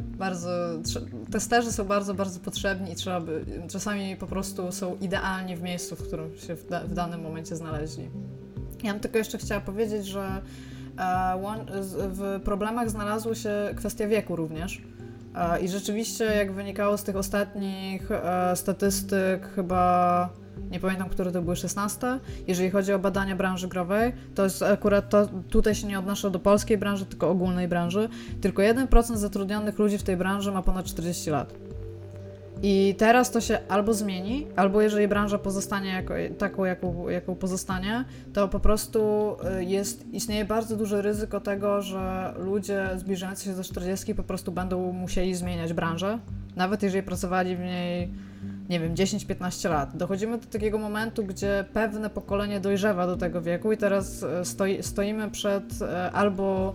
Speaker 1: Bardzo, testerzy są bardzo, bardzo potrzebni i trzeba by, czasami po prostu są idealni w miejscu, w którym się w, da, w danym momencie znaleźli. Ja bym tylko jeszcze chciała powiedzieć, że w problemach znalazła się kwestia wieku również. E, I rzeczywiście, jak wynikało z tych ostatnich e, statystyk, chyba nie pamiętam, które to były 16, jeżeli chodzi o badania branży growej, to jest akurat to, tutaj się nie odnoszę do polskiej branży, tylko ogólnej branży, tylko 1% zatrudnionych ludzi w tej branży ma ponad 40 lat. I teraz to się albo zmieni, albo jeżeli branża pozostanie jako, taką, jaką, jaką pozostanie, to po prostu y, jest, istnieje bardzo duże ryzyko tego, że ludzie zbliżający się do 40 po prostu będą musieli zmieniać branżę, nawet jeżeli pracowali w niej, nie wiem, 10-15 lat. Dochodzimy do takiego momentu, gdzie pewne pokolenie dojrzewa do tego wieku i teraz y, stoi, stoimy przed y, albo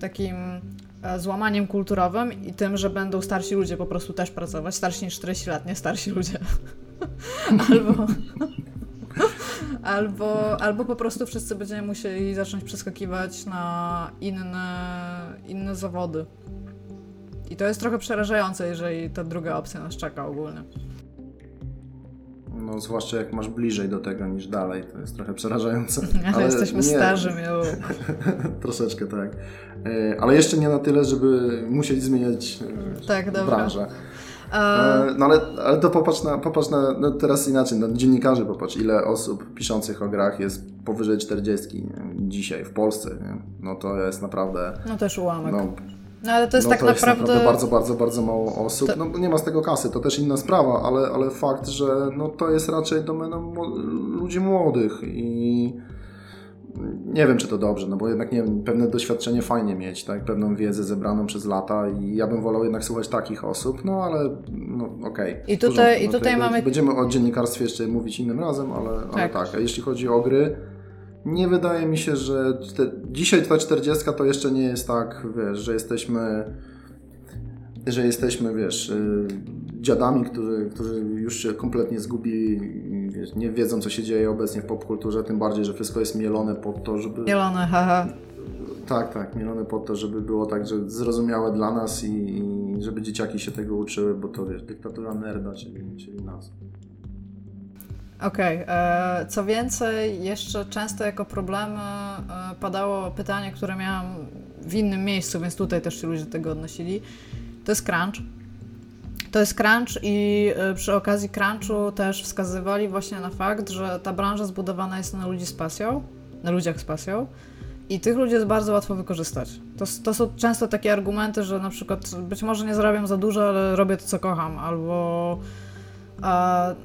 Speaker 1: takim złamaniem kulturowym i tym, że będą starsi ludzie po prostu też pracować, starsi niż 40 lat, nie starsi ludzie. [LAUGHS] albo, albo, albo po prostu wszyscy będziemy musieli zacząć przeskakiwać na inne, inne zawody. I to jest trochę przerażające, jeżeli ta druga opcja nas czeka ogólnie.
Speaker 2: No, zwłaszcza jak masz bliżej do tego niż dalej, to jest trochę przerażające. [LAUGHS]
Speaker 1: Ale, Ale jesteśmy nie. starzy, miał. [LAUGHS]
Speaker 2: Troszeczkę tak. E, ale jeszcze nie na tyle, żeby musieli zmieniać e, tak, branżę. A... E, no ale, ale to popatrz na, popatrz na no teraz inaczej, na dziennikarzy popatrz, ile osób piszących o grach jest powyżej 40 nie? dzisiaj w Polsce. Nie? No to jest naprawdę...
Speaker 1: No też ułamek. No, no ale to jest no, tak
Speaker 2: to
Speaker 1: naprawdę...
Speaker 2: Jest naprawdę bardzo, bardzo, bardzo mało osób. To... No nie ma z tego kasy, to też inna sprawa, ale, ale fakt, że no, to jest raczej domeną ludzi młodych i nie wiem, czy to dobrze, no bo jednak nie wiem, pewne doświadczenie fajnie mieć, tak, pewną wiedzę zebraną przez lata i ja bym wolał jednak słuchać takich osób, no ale no okej. Okay,
Speaker 1: I tutaj, i tutaj mamy...
Speaker 2: Będziemy o dziennikarstwie jeszcze mówić innym razem, ale tak. ale tak, a jeśli chodzi o gry, nie wydaje mi się, że te, dzisiaj ta 40 to jeszcze nie jest tak, wiesz, że jesteśmy że jesteśmy, wiesz, y, dziadami, którzy, którzy już się kompletnie zgubili, wiesz, nie wiedzą, co się dzieje obecnie w popkulturze, tym bardziej, że wszystko jest mielone pod to, żeby...
Speaker 1: Mielone, haha.
Speaker 2: Tak, tak, mielone pod to, żeby było tak, że zrozumiałe dla nas i, i żeby dzieciaki się tego uczyły, bo to, wiesz, dyktatura nerda, czyli, czyli nas.
Speaker 1: Okej. Okay. E, co więcej, jeszcze często jako problemy e, padało pytanie, które miałam w innym miejscu, więc tutaj też się ludzie do tego odnosili. To jest crunch. To jest crunch i e, przy okazji crunchu też wskazywali właśnie na fakt, że ta branża zbudowana jest na ludzi z pasją, na ludziach z pasją i tych ludzi jest bardzo łatwo wykorzystać. To, to są często takie argumenty, że na przykład być może nie zarabiam za dużo, ale robię to, co kocham, albo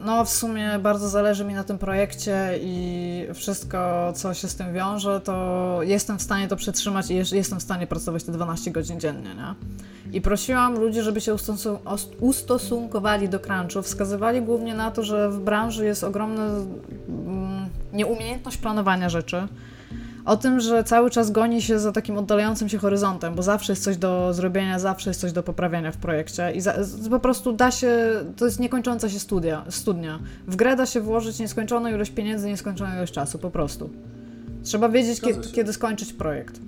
Speaker 1: no, w sumie bardzo zależy mi na tym projekcie i wszystko, co się z tym wiąże, to jestem w stanie to przetrzymać i jestem w stanie pracować te 12 godzin dziennie, nie? I prosiłam ludzi, żeby się ustosunkowali do crunchu. Wskazywali głównie na to, że w branży jest ogromna mm, nieumiejętność planowania rzeczy o tym, że cały czas goni się za takim oddalającym się horyzontem, bo zawsze jest coś do zrobienia, zawsze jest coś do poprawiania w projekcie i za, po prostu da się, to jest niekończąca się studia, studnia. W grę da się włożyć nieskończoną ilość pieniędzy, nieskończoną ilość czasu, po prostu. Trzeba wiedzieć, kiedy, kiedy skończyć projekt.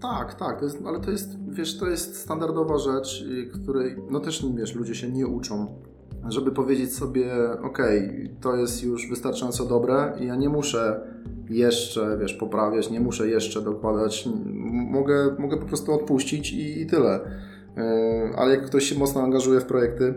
Speaker 2: Tak, tak, to jest, ale to jest, wiesz, to jest standardowa rzecz, której, no też, wiesz, ludzie się nie uczą żeby powiedzieć sobie, ok, to jest już wystarczająco dobre i ja nie muszę jeszcze, wiesz, poprawiać, nie muszę jeszcze dokładać, mogę, mogę po prostu odpuścić i, i tyle. E, ale jak ktoś się mocno angażuje w projekty,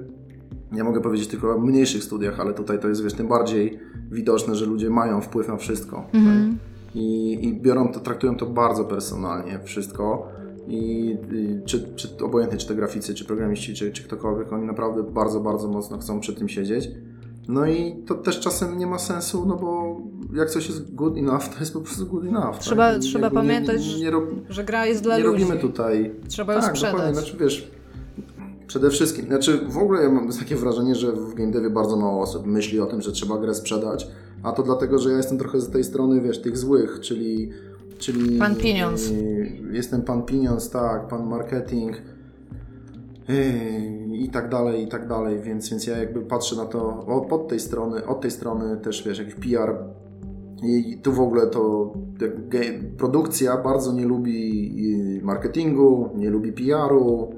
Speaker 2: ja mogę powiedzieć tylko o mniejszych studiach, ale tutaj to jest, wiesz, tym bardziej widoczne, że ludzie mają wpływ na wszystko. Mhm. I, I biorą to, traktują to bardzo personalnie, wszystko. I, i czy, czy obojętnie, czy to graficy, czy programiści, czy, czy ktokolwiek, oni naprawdę bardzo, bardzo mocno chcą przy tym siedzieć. No i to też czasem nie ma sensu, no bo jak coś jest good enough, to jest po prostu good enough.
Speaker 1: Trzeba, tak? trzeba pamiętać, nie, nie, nie że gra jest dla
Speaker 2: nie
Speaker 1: ludzi.
Speaker 2: Nie robimy tutaj...
Speaker 1: Trzeba ją tak, sprzedać. Dokładnie.
Speaker 2: Znaczy, wiesz, przede wszystkim, znaczy w ogóle ja mam takie wrażenie, że w game devie bardzo mało osób myśli o tym, że trzeba grę sprzedać, a to dlatego, że ja jestem trochę z tej strony, wiesz, tych złych, czyli... czyli
Speaker 1: pan Pieniądz.
Speaker 2: Jestem pan Pieniądz, tak, pan marketing i tak dalej, i tak dalej, więc, więc ja jakby patrzę na to od tej strony, od tej strony też, wiesz, jakiś PR i tu w ogóle to produkcja bardzo nie lubi marketingu, nie lubi PR-u.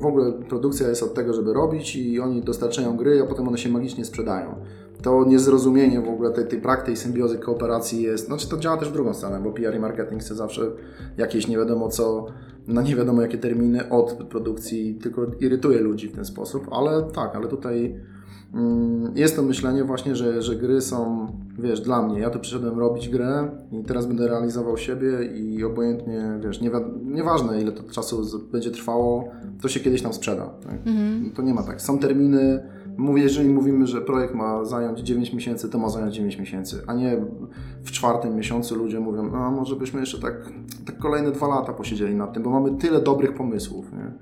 Speaker 2: W ogóle produkcja jest od tego, żeby robić i oni dostarczają gry, a potem one się magicznie sprzedają. To niezrozumienie w ogóle tej, tej symbiozy, kooperacji jest, znaczy to działa też w drugą stronę, bo PR i marketing chce zawsze jakieś nie wiadomo co na nie wiadomo jakie terminy od produkcji, tylko irytuje ludzi w ten sposób, ale tak, ale tutaj mm, jest to myślenie właśnie, że, że gry są, wiesz, dla mnie. Ja tu przyszedłem robić grę i teraz będę realizował siebie i obojętnie, wiesz, nie, nieważne ile to czasu będzie trwało, to się kiedyś tam sprzeda. Tak? Mhm. To nie ma tak. Są terminy, Mówię, jeżeli mówimy, że projekt ma zająć 9 miesięcy, to ma zająć 9 miesięcy, a nie w czwartym miesiącu ludzie mówią, no może byśmy jeszcze tak, tak kolejne dwa lata posiedzieli nad tym, bo mamy tyle dobrych pomysłów, nie?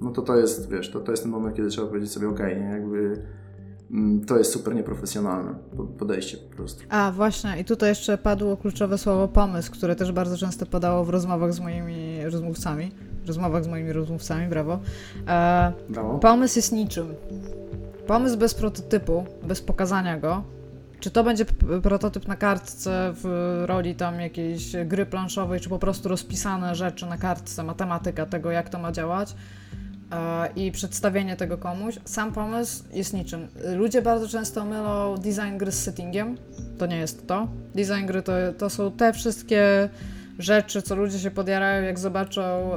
Speaker 2: No to to jest, wiesz, to, to jest ten moment, kiedy trzeba powiedzieć sobie, ok, nie, jakby mm, to jest super nieprofesjonalne podejście po prostu.
Speaker 1: A właśnie, i tutaj jeszcze padło kluczowe słowo pomysł, które też bardzo często padało w rozmowach z moimi rozmówcami. Rozmowach z moimi rozmówcami, brawo. E, brawo. Pomysł jest niczym. Pomysł bez prototypu, bez pokazania go, czy to będzie prototyp na kartce w roli tam jakiejś gry planszowej, czy po prostu rozpisane rzeczy na kartce, matematyka tego, jak to ma działać e, i przedstawienie tego komuś, sam pomysł jest niczym. Ludzie bardzo często mylą design gry z settingiem. To nie jest to. Design gry to, to są te wszystkie rzeczy, co ludzie się podjarają, jak zobaczą.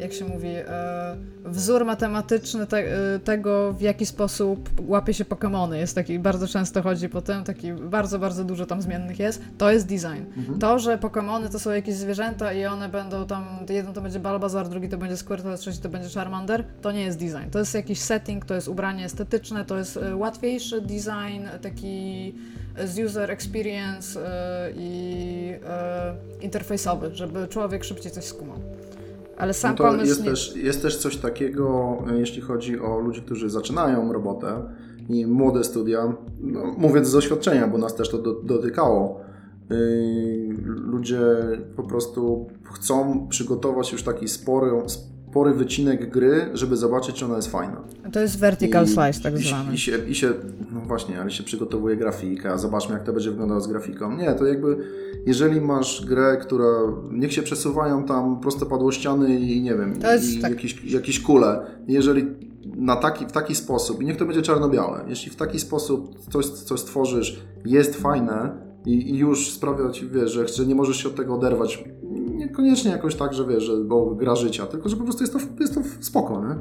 Speaker 1: Jak się mówi, e, wzór matematyczny te, e, tego, w jaki sposób łapie się Pokémony. Jest taki, bardzo często chodzi po tym, taki bardzo, bardzo dużo tam zmiennych jest. To jest design. Mhm. To, że Pokémony to są jakieś zwierzęta i one będą tam, jeden to będzie Balbazar, drugi to będzie Squirtle, trzeci to będzie Charmander, to nie jest design. To jest jakiś setting, to jest ubranie estetyczne, to jest e, łatwiejszy design, taki z user experience i interfejsowy, żeby człowiek szybciej coś skumał. Ale sam no pomysł.
Speaker 2: Jest,
Speaker 1: nie...
Speaker 2: też, jest też coś takiego, e, jeśli chodzi o ludzi, którzy zaczynają robotę i młode studia, no, mówiąc z doświadczenia, bo nas też to do, dotykało. Yy, ludzie po prostu chcą przygotować już taki spory, spory wycinek gry, żeby zobaczyć, czy ona jest fajna.
Speaker 1: To jest vertical I, slice tak zwany.
Speaker 2: I, się, I się, no właśnie, ale się przygotowuje grafika, zobaczmy jak to będzie wyglądało z grafiką. Nie, to jakby jeżeli masz grę, która niech się przesuwają tam prostopadłościany i nie wiem, i tak. jakieś, jakieś kule, jeżeli na taki, w taki sposób, i niech to będzie czarno-białe, jeśli w taki sposób coś, coś stworzysz, jest fajne i, i już sprawia ci, wiesz, że, że nie możesz się od tego oderwać, niekoniecznie jakoś tak, że wiesz, że, bo gra życia, tylko że po prostu jest to, jest to spoko, nie?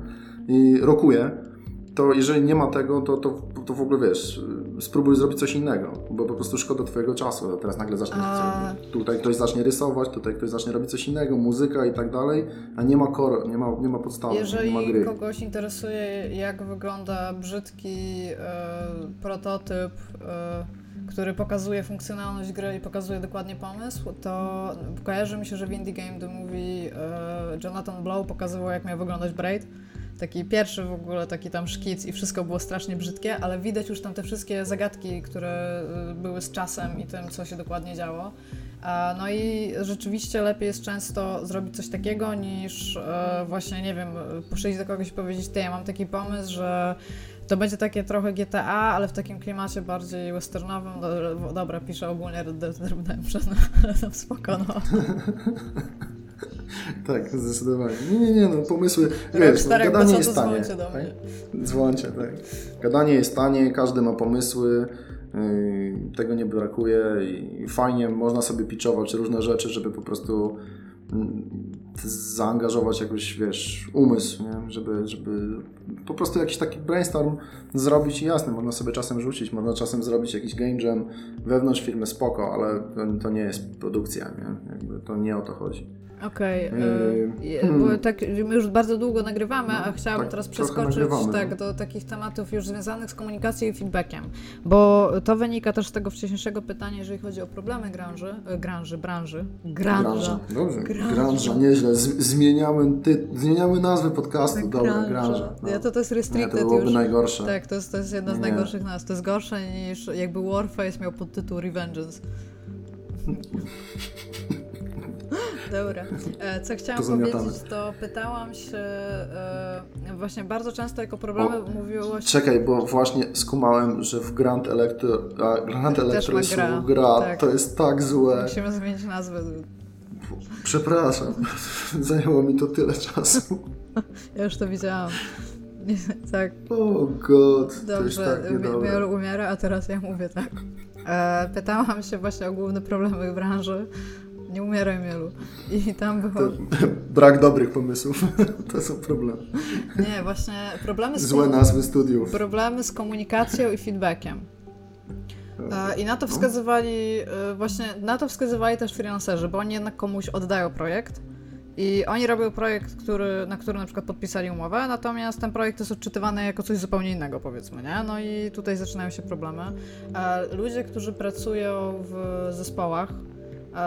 Speaker 2: I rokuje, to jeżeli nie ma tego, to, to, to w ogóle wiesz, spróbuj zrobić coś innego, bo po prostu szkoda Twojego czasu. Teraz nagle zacznie, a... tutaj ktoś zacznie rysować, tutaj ktoś zacznie robić coś innego, muzyka i tak dalej, a nie ma core, nie ma, nie ma podstawy,
Speaker 1: Jeżeli
Speaker 2: nie ma gry.
Speaker 1: kogoś interesuje, jak wygląda brzydki e, prototyp, e, który pokazuje funkcjonalność gry i pokazuje dokładnie pomysł, to kojarzy mi się, że w Indie Game The Movie e, Jonathan Blow pokazywał, jak miał wyglądać Braid taki pierwszy w ogóle taki tam szkic i wszystko było strasznie brzydkie, ale widać już tam te wszystkie zagadki, które y, były z czasem i tym, co się dokładnie działo. No i rzeczywiście lepiej jest często zrobić coś takiego niż e, właśnie, nie wiem, przyjść do kogoś i powiedzieć, ty, ja mam taki pomysł, że to będzie takie trochę GTA, ale w takim klimacie bardziej westernowym. Dobra, piszę ogólnie Red Dead Redemption, [LAUGHS] ale tam spoko, no. [LAUGHS]
Speaker 2: tak, zdecydowanie. Nie, nie, nie, no pomysły, wiesz, no, gadanie jest tanie. Dzwońcie do mnie. Tak? Dzwońcie, tak. Gadanie jest tanie, każdy ma pomysły, yy, tego nie brakuje i fajnie można sobie pitchować różne rzeczy, żeby po prostu zaangażować jakoś, wiesz, umysł, nie? Żeby, żeby po prostu jakiś taki brainstorm zrobić i jasne, można sobie czasem rzucić, można czasem zrobić jakiś game jam wewnątrz firmy, spoko, ale to nie jest produkcja, nie? Jakby to nie o to chodzi.
Speaker 1: Okej, okay. yy, hmm. tak, my już bardzo długo nagrywamy, no, a chciałabym tak, teraz przeskoczyć tak, do takich tematów już związanych z komunikacją i feedbackiem, bo to wynika też z tego wcześniejszego pytania, jeżeli chodzi o problemy branży, e, branży, branży,
Speaker 2: granja. Dobrze, granja, nieźle, Z, zmieniamy, ty, zmieniamy nazwy podcastu, tak, dobra, granja.
Speaker 1: No. Ja, to, to jest restricted
Speaker 2: Nie, to byłoby
Speaker 1: już.
Speaker 2: najgorsze.
Speaker 1: Tak, to jest, to jest jedna z Nie. najgorszych nazw, to jest gorsze niż jakby Warface miał podtytuł Revengeance. [LAUGHS] [LAUGHS] Dobra. E, co chciałam powiedzieć, to pytałam się e, właśnie bardzo często jako problemy o, mówiło się...
Speaker 2: Czekaj, bo właśnie skumałem, że w Grand Electro, Grand Electro jest gra, gra tak. to jest tak złe.
Speaker 1: Musimy zmienić nazwę.
Speaker 2: Przepraszam, [LAUGHS] zajęło mi to tyle czasu. [LAUGHS]
Speaker 1: Ja już to widziałam. tak.
Speaker 2: O oh god, Dobrze,
Speaker 1: Miaru umiera, a teraz ja mówię tak. E, pytałam się właśnie o główne problemy branży nie umieraj mielu. I tam było... To
Speaker 2: brak dobrych pomysłów. [LAUGHS] to są problemy.
Speaker 1: Nie, właśnie problemy
Speaker 2: z... Złe nazwy studiów.
Speaker 1: Problemy z komunikacją i feedbackiem. E, I na to no. wskazywali, e, właśnie na to wskazywali też freelancerzy, bo oni jednak komuś oddają projekt i oni robią projekt, który, na który na przykład podpisali umowę, natomiast ten projekt jest odczytywany jako coś zupełnie innego, powiedzmy, nie? No i tutaj zaczynają się problemy. A ludzie, którzy pracują w zespołach,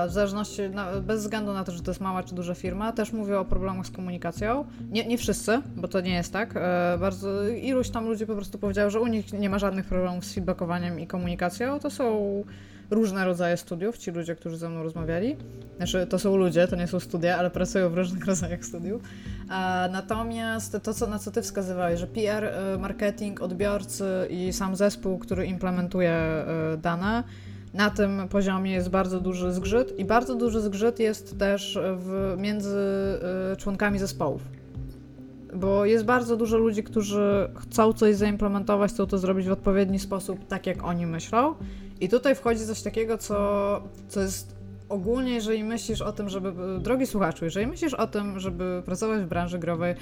Speaker 1: w zależności, bez względu na to, że to jest mała czy duża firma, też mówią o problemach z komunikacją. Nie, nie wszyscy, bo to nie jest tak. E, bardzo iluś tam ludzi po prostu powiedział, że u nich nie ma żadnych problemów z feedbackowaniem i komunikacją. To są różne rodzaje studiów, ci ludzie, którzy ze mną rozmawiali. Znaczy, to są ludzie, to nie są studia, ale pracują w różnych [LAUGHS] rodzajach studiów. natomiast to, co, na co ty wskazywałeś, że PR, e, marketing, odbiorcy i sam zespół, który implementuje dane, na tym poziomie jest bardzo duży zgrzyt i bardzo duży zgrzyt jest też w, między y, członkami zespołów. Bo jest bardzo dużo ludzi, którzy chcą coś zaimplementować, chcą to zrobić w odpowiedni sposób, tak jak oni myślą. I tutaj wchodzi coś takiego, co, co jest ogólnie, jeżeli myślisz o tym, żeby, drogi słuchaczu, jeżeli myślisz o tym, żeby pracować w branży growej,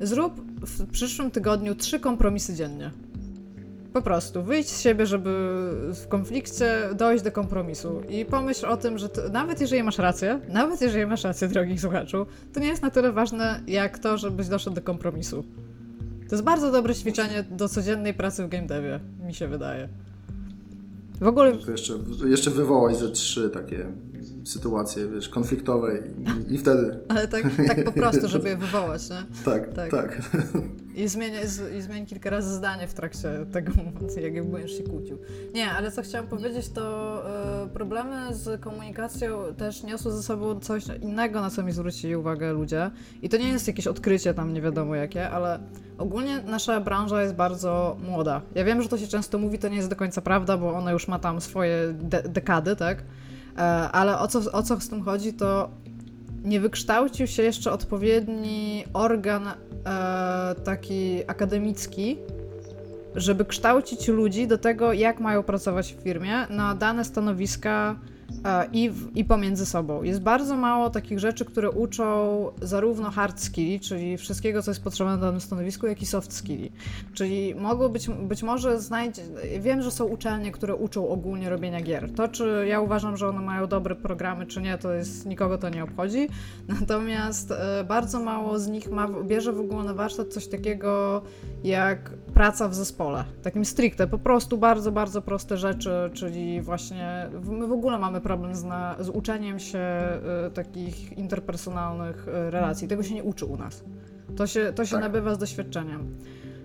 Speaker 1: zrób w przyszłym tygodniu trzy kompromisy dziennie. Po prostu wyjdź z siebie, żeby w konflikcie dojść do kompromisu i pomyśl o tym, że to, nawet jeżeli masz rację, nawet jeżeli masz rację, drogi słuchaczu, to nie jest na tyle ważne, jak to, żebyś doszedł do kompromisu. To jest bardzo dobre ćwiczenie do codziennej pracy w game devie, mi się wydaje.
Speaker 2: W ogóle... Jeszcze, jeszcze wywołać ze trzy takie sytuacje, wiesz, konfliktowe i, i wtedy...
Speaker 1: Ale tak, tak po prostu, żeby je [LAUGHS] wywołać, nie?
Speaker 2: Tak, tak. tak.
Speaker 1: I zmień, i zmień kilka razy zdanie w trakcie tego momentu, [LAUGHS] jak będziesz się kłócił. Nie, ale co chciałam powiedzieć, to y, problemy z komunikacją też niosły ze sobą coś innego, na co mi zwrócili uwagę ludzie. I to nie jest jakieś odkrycie tam nie wiadomo jakie, ale ogólnie nasza branża jest bardzo młoda. Ja wiem, że to się często mówi, to nie jest do końca prawda, bo ona już ma tam swoje de dekady, tak? E, ale o co, o co z tym chodzi, to nie wykształcił się jeszcze odpowiedni organ e, taki akademicki, żeby kształcić ludzi do tego, jak mają pracować w firmie. Na dane stanowiska i, w, i pomiędzy sobą. Jest bardzo mało takich rzeczy, które uczą zarówno hard skilli, czyli wszystkiego, co jest potrzebne na danym stanowisku, jak i soft skilli. Czyli mogą być, być może znajdzie, wiem, że są uczelnie, które uczą ogólnie robienia gier. To, czy ja uważam, że one mają dobre programy, czy nie, to jest, nikogo to nie obchodzi. Natomiast e, bardzo mało z nich ma, bierze w ogóle na warsztat coś takiego jak praca w zespole. Takim stricte, po prostu bardzo, bardzo proste rzeczy, czyli właśnie my w ogóle mamy problem z, na, z uczeniem się y, takich interpersonalnych y, relacji. Tego się nie uczy u nas. To się, to się tak. nabywa z doświadczeniem.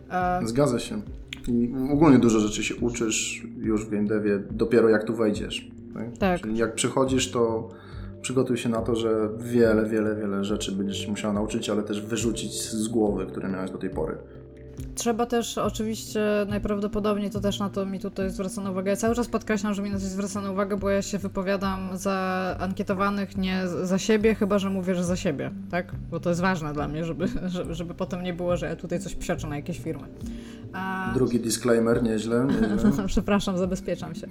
Speaker 2: E... Zgadza się. I ogólnie dużo rzeczy się uczysz już w game devie dopiero jak tu wejdziesz. Tak? tak. Czyli jak przychodzisz, to przygotuj się na to, że wiele, wiele, wiele rzeczy będziesz musiał nauczyć, ale też wyrzucić z głowy, które miałeś do tej pory.
Speaker 1: Trzeba też oczywiście najprawdopodobniej to też na to mi tutaj zwracano uwagę. Ja cały czas podkreślam, że mi na to zwracano uwagę, bo ja się wypowiadam za ankietowanych nie za siebie, chyba że mówię, że za siebie, tak? Bo to jest ważne dla mnie, żeby, [LAUGHS] żeby, żeby potem nie było, że ja tutaj coś przeczę na jakieś firmy.
Speaker 2: Drugi disclaimer, nieźle. nieźle. [LAUGHS]
Speaker 1: Przepraszam, zabezpieczam się.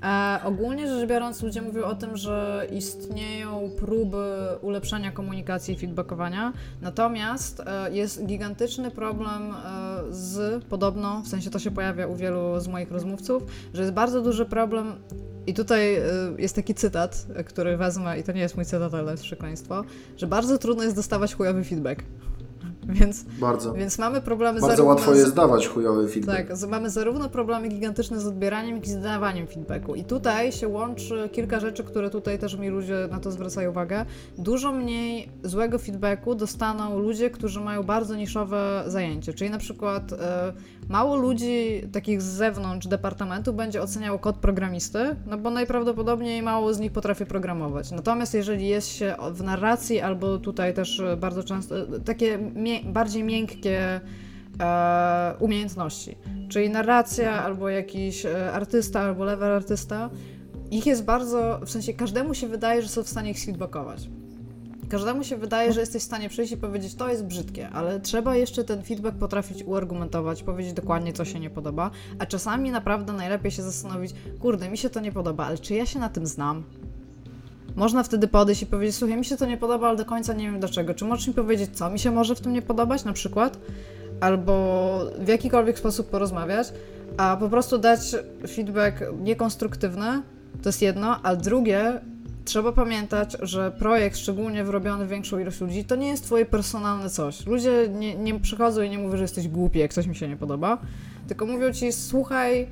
Speaker 1: A ogólnie rzecz biorąc, ludzie mówią o tym, że istnieją próby ulepszenia komunikacji i feedbackowania, natomiast e, jest gigantyczny problem e, z, podobno, w sensie to się pojawia u wielu z moich rozmówców, że jest bardzo duży problem i tutaj e, jest taki cytat, który wezmę, i to nie jest mój cytat, ale jest przekleństwo, że bardzo trudno jest dostawać chujowy feedback. [LAUGHS] Więc,
Speaker 2: Bardzo.
Speaker 1: Więc mamy problemy
Speaker 2: Bardzo łatwo jest dawać chujowy feedback.
Speaker 1: Tak, mamy zarówno problemy gigantyczne z odbieraniem, jak i z dawaniem feedbacku. I tutaj się łączy kilka rzeczy, które tutaj też mi ludzie na to zwracają uwagę. Dużo mniej złego feedbacku dostaną ludzie, którzy mają bardzo niszowe zajęcie. Czyli na przykład e, mało ludzi takich z zewnątrz departamentu będzie oceniało kod programisty, no bo najprawdopodobniej mało z nich potrafi programować. Natomiast jeżeli jest się w narracji albo tutaj też bardzo często takie bardziej miękkie e, umiejętności, czyli narracja albo jakiś e, artysta albo level artysta, ich jest bardzo, w sensie każdemu się wydaje, że są w stanie ich feedbackować. Każdemu się wydaje, że jesteś w stanie przyjść i powiedzieć, to jest brzydkie, ale trzeba jeszcze ten feedback potrafić uargumentować, powiedzieć dokładnie, co się nie podoba, a czasami naprawdę najlepiej się zastanowić, kurde, mi się to nie podoba, ale czy ja się na tym znam? Można wtedy podejść i powiedzieć, słuchaj, mi się to nie podoba, ale do końca nie wiem dlaczego. Czy możesz mi powiedzieć, co mi się może w tym nie podobać na przykład? Albo w jakikolwiek sposób porozmawiać, a po prostu dać feedback niekonstruktywny, to jest jedno, a drugie, trzeba pamiętać, że projekt, szczególnie wyrobiony większą ilość ludzi, to nie jest twoje personalne coś. Ludzie nie, nie przychodzą i nie mówią, że jesteś głupi, jak coś mi się nie podoba, tylko mówią ci, słuchaj,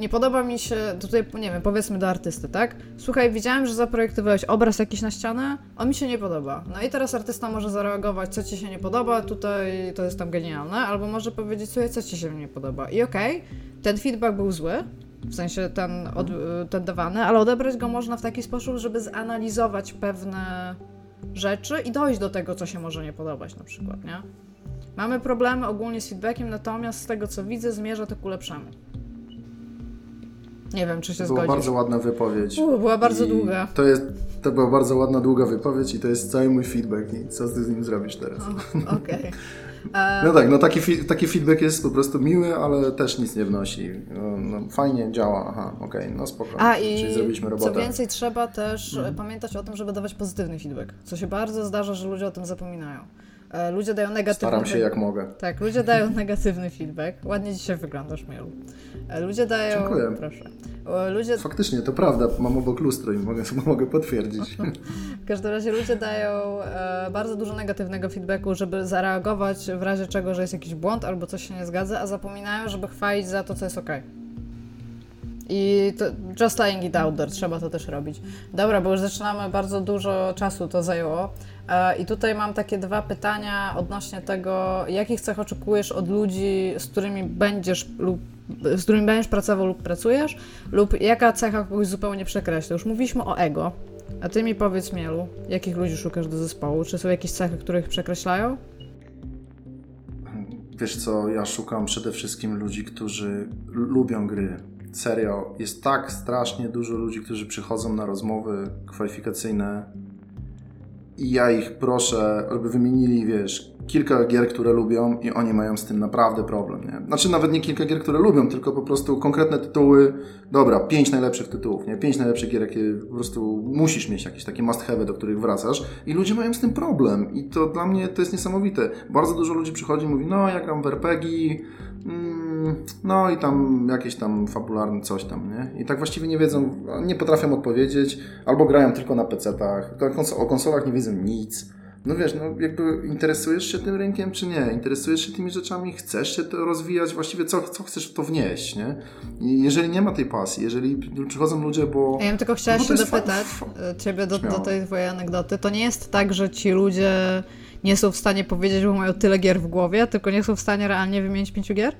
Speaker 1: nie podoba mi się, tutaj nie wiem, powiedzmy do artysty, tak? Słuchaj, widziałem, że zaprojektowałeś obraz jakiś na ścianę, on mi się nie podoba. No i teraz artysta może zareagować, co ci się nie podoba, tutaj to jest tam genialne, albo może powiedzieć, słuchaj, co ci się nie podoba. I okej, okay, ten feedback był zły, w sensie ten, od, ten dawany, ale odebrać go można w taki sposób, żeby zanalizować pewne rzeczy i dojść do tego, co się może nie podobać na przykład, nie? Mamy problemy ogólnie z feedbackiem, natomiast z tego co widzę, zmierza to ku lepszemu. Nie wiem, czy się
Speaker 2: zgodzisz. Była bardzo ładna wypowiedź.
Speaker 1: U, była bardzo I długa.
Speaker 2: To, jest, to była bardzo ładna, długa wypowiedź i to jest cały mój feedback. I co ty z nim zrobisz teraz?
Speaker 1: Okej. Okay. [LAUGHS]
Speaker 2: No tak, no taki, taki feedback jest po prostu miły, ale też nic nie wnosi. No, no fajnie działa, aha, okej, okay, no spoko.
Speaker 1: A i Czyli zrobiliśmy robotę. co więcej, trzeba też mhm. pamiętać o tym, żeby dawać pozytywny feedback, co się bardzo zdarza, że ludzie o tym zapominają. E, ludzie dają negatywny
Speaker 2: Staram się jak mogę.
Speaker 1: Tak, ludzie dają [LAUGHS] negatywny feedback. Ładnie dzisiaj wyglądasz, Mielu. E, ludzie dają...
Speaker 2: Dziękuję.
Speaker 1: Proszę. Ludzie...
Speaker 2: Faktycznie, to prawda. Mam obok lustro i mogę, [LAUGHS] mogę potwierdzić. [LAUGHS]
Speaker 1: w każdym razie ludzie dają e, bardzo dużo negatywnego feedbacku, żeby zareagować w razie czego, że jest jakiś błąd albo coś się nie zgadza, a zapominają, żeby chwalić za to, co jest ok. I to, just lying it out there, trzeba to też robić. Dobra, bo już zaczynamy, bardzo dużo czasu to zajęło. E, I tutaj mam takie dwa pytania odnośnie tego, jakich cech oczekujesz od ludzi, z którymi będziesz lub z którymi będziesz pracował lub pracujesz, lub jaka cecha kogoś zupełnie przekreśla. Już mówiliśmy o ego, a ty mi powiedz, Mielu, jakich ludzi szukasz do zespołu? Czy są jakieś cechy, które ich przekreślają?
Speaker 2: Wiesz co, ja szukam przede wszystkim ludzi, którzy lubią gry. Serio, jest tak strasznie dużo ludzi, którzy przychodzą na rozmowy kwalifikacyjne i ja ich proszę, żeby wymienili, wiesz, kilka gier, które lubią i oni mają z tym naprawdę problem, nie? Znaczy nawet nie kilka gier, które lubią, tylko po prostu konkretne tytuły, dobra, pięć najlepszych tytułów, nie? Pięć najlepszych gier, jakie po prostu musisz mieć, jakieś takie must have, do których wracasz i ludzie mają z tym problem i to dla mnie to jest niesamowite. Bardzo dużo ludzi przychodzi i mówi, no ja gram w RPG, mm, no i tam jakieś tam fabularne coś tam, nie? I tak właściwie nie wiedzą, nie potrafią odpowiedzieć, albo grają tylko na PC-tach, o konsolach nie wiedzą nic. No wiesz, no jakby interesujesz się tym rynkiem, czy nie? Interesujesz się tymi rzeczami? Chcesz się to rozwijać? Właściwie co, co chcesz w to wnieść, nie? I jeżeli nie ma tej pasji, jeżeli przychodzą ludzie, bo...
Speaker 1: Ja bym tylko chciała no się dopytać ciebie do, do tej twojej anegdoty. To nie jest tak, że ci ludzie nie są w stanie powiedzieć, bo mają tyle gier w głowie, tylko nie są w stanie realnie wymienić pięciu gier?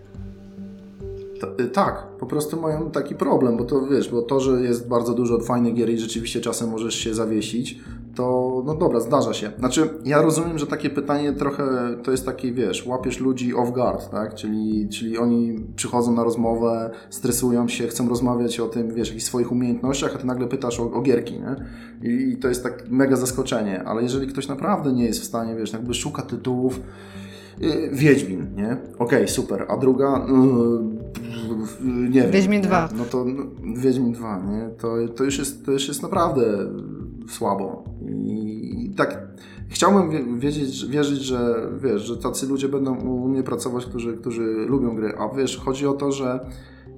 Speaker 2: Y, tak, po prostu mają taki problem, bo to wiesz, bo to, że jest bardzo dużo fajnych gier i rzeczywiście czasem możesz się zawiesić, to no dobra, zdarza się. Znaczy, ja rozumiem, że takie pytanie trochę to jest taki, wiesz, łapiesz ludzi off guard, tak? Czyli, czyli oni przychodzą na rozmowę, stresują się, chcą rozmawiać o tym, wiesz, jakichś swoich umiejętnościach, a ty nagle pytasz o, o gierki, nie? I, I to jest tak mega zaskoczenie, ale jeżeli ktoś naprawdę nie jest w stanie, wiesz, jakby szuka tytułów, y, Wiedźmin, nie? Okej, okay, super. A druga, yy, nie wiem.
Speaker 1: Wiedźmin 2.
Speaker 2: No to no, Wiedźmin 2, nie? To, to, już jest, to już jest naprawdę słabo. I tak chciałbym wiedzieć, wierzyć, że wiesz, że tacy ludzie będą u mnie pracować, którzy, którzy lubią gry. A wiesz, chodzi o to, że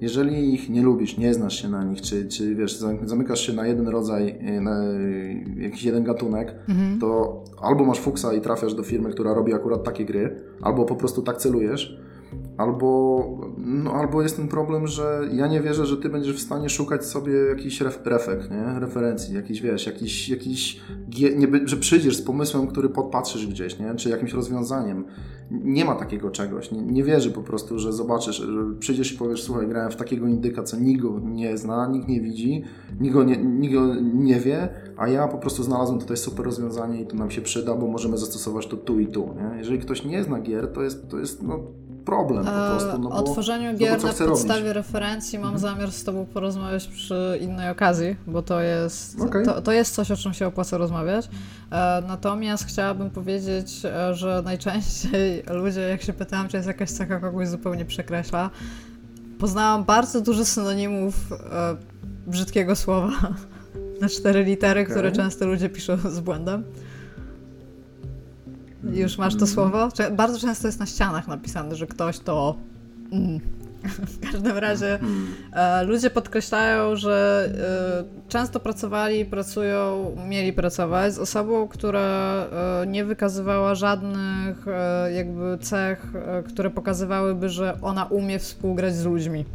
Speaker 2: jeżeli ich nie lubisz, nie znasz się na nich, czy, czy wiesz, zamykasz się na jeden rodzaj, e, na jakiś jeden gatunek, mhm. to albo masz fuksa i trafiasz do firmy, która robi akurat takie gry, albo po prostu tak celujesz, Albo, no, albo jest ten problem, że ja nie wierzę, że ty będziesz w stanie szukać sobie jakiś ref, refek, nie? referencji, jakiś, wiesz, jakiś, jakiś nie, że przyjdziesz z pomysłem, który podpatrzysz gdzieś, nie? czy jakimś rozwiązaniem. Nie ma takiego czegoś. Nie, nie wierzę po prostu, że zobaczysz, że przyjdziesz i powiesz, słuchaj, grałem w takiego indyka, co nikt go nie zna, nikt nie widzi, nikt go nie, nikt go nie wie, a ja po prostu znalazłem tutaj super rozwiązanie i to nam się przyda, bo możemy zastosować to tu i tu. Nie? Jeżeli ktoś nie zna gier, to jest, to jest no, problem po prostu. No
Speaker 1: bo, o tworzeniu no gier no na podstawie robić. referencji mam mhm. zamiar z Tobą porozmawiać przy innej okazji, bo to jest, okay. to, to jest coś, o czym się opłaca rozmawiać. E, natomiast chciałabym powiedzieć, e, że najczęściej [LAUGHS] ludzie, jak się pytałam, czy jest jakaś cecha, kogoś zupełnie przekreśla, poznałam bardzo dużo synonimów e, brzydkiego słowa [LAUGHS] na cztery litery, okay. które często ludzie piszą z błędem. Już masz to słowo? Bardzo często jest na ścianach napisane, że ktoś to. Mm. [LAUGHS] W każdym razie e, ludzie podkreślają, że e, często pracowali, pracują, mieli pracować z osobą, która e, nie wykazywała żadnych e, jakby cech, e, które pokazywałyby, że ona umie współgrać z ludźmi.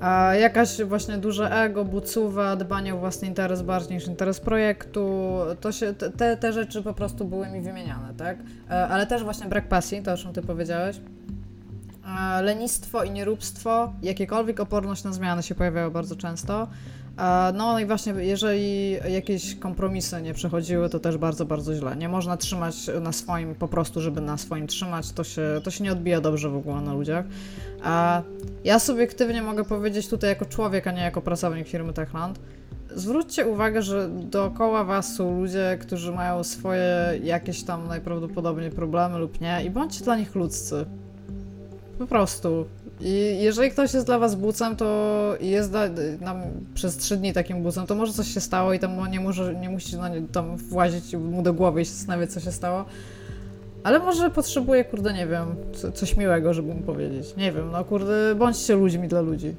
Speaker 1: A jakaś właśnie duże ego, bucuwa, dbanie o własny interes bardziej niż interes projektu, to się, te, te rzeczy po prostu były mi wymieniane, tak? E, ale też właśnie brak pasji, to o czym ty powiedziałeś. E, lenistwo i nieróbstwo, jakiekolwiek oporność na zmiany się pojawiały bardzo często. No i właśnie, jeżeli jakieś kompromisy nie przechodziły, to też bardzo, bardzo źle. Nie można trzymać na swoim po prostu, żeby na swoim trzymać, to się, to się nie odbija dobrze w ogóle na ludziach. A ja subiektywnie mogę powiedzieć tutaj jako człowiek, a nie jako pracownik firmy Techland, zwróćcie uwagę, że dookoła was są ludzie, którzy mają swoje jakieś tam najprawdopodobniej problemy lub nie i bądźcie dla nich ludzcy. Po prostu. I jeżeli ktoś jest dla was bucem, to jest nam przez trzy dni takim bucem, to może coś się stało i tam nie, może, nie tam włazić mu do głowy i się zastanawiać, co się stało. Ale może potrzebuje, kurde, nie wiem, coś miłego, żeby mu powiedzieć. Nie wiem, no kurde, bądźcie ludźmi dla ludzi.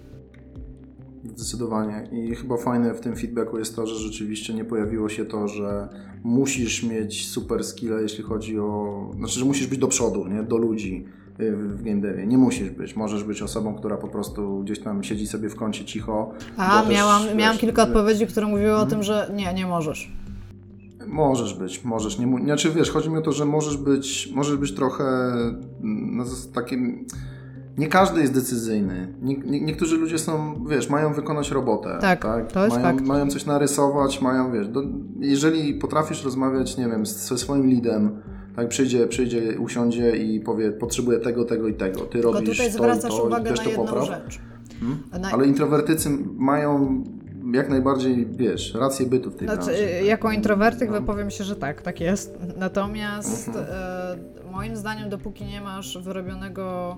Speaker 2: Zdecydowanie. I chyba fajne w tym feedbacku jest to, że rzeczywiście nie pojawiło się to, że musisz mieć super skille, jeśli chodzi o. Znaczy, że musisz być do przodu, nie? Do ludzi w game devie. Nie musisz być. Możesz być osobą, która po prostu gdzieś tam siedzi sobie w kącie cicho.
Speaker 1: A, miałam, też, miałam wiesz, kilka odpowiedzi, które mówiły o tym, że nie, nie możesz.
Speaker 2: Możesz być, możesz. Nie, znaczy wiesz, chodzi mi o to, że możesz być, możesz być trochę no, takim... Nie każdy jest decyzyjny. Nie, nie, niektórzy ludzie są, wiesz, mają wykonać robotę.
Speaker 1: Tak, tak? to jest
Speaker 2: mają,
Speaker 1: fakt.
Speaker 2: mają coś narysować, mają, wiesz, do, jeżeli potrafisz rozmawiać, nie wiem, ze swoim lidem, tak, przyjdzie, przyjdzie, usiądzie i powie, potrzebuję tego, tego i tego. Ty Tylko robisz
Speaker 1: tutaj zwracasz to, uwagę na jedną popraw. rzecz.
Speaker 2: Hmm? Na... Ale introwertycy mają jak najbardziej, wiesz, rację bytu w tej znaczy, branży.
Speaker 1: Jako introwertyk no. wypowiem się, że tak, tak jest. Natomiast mhm. e, moim zdaniem, dopóki nie masz wyrobionego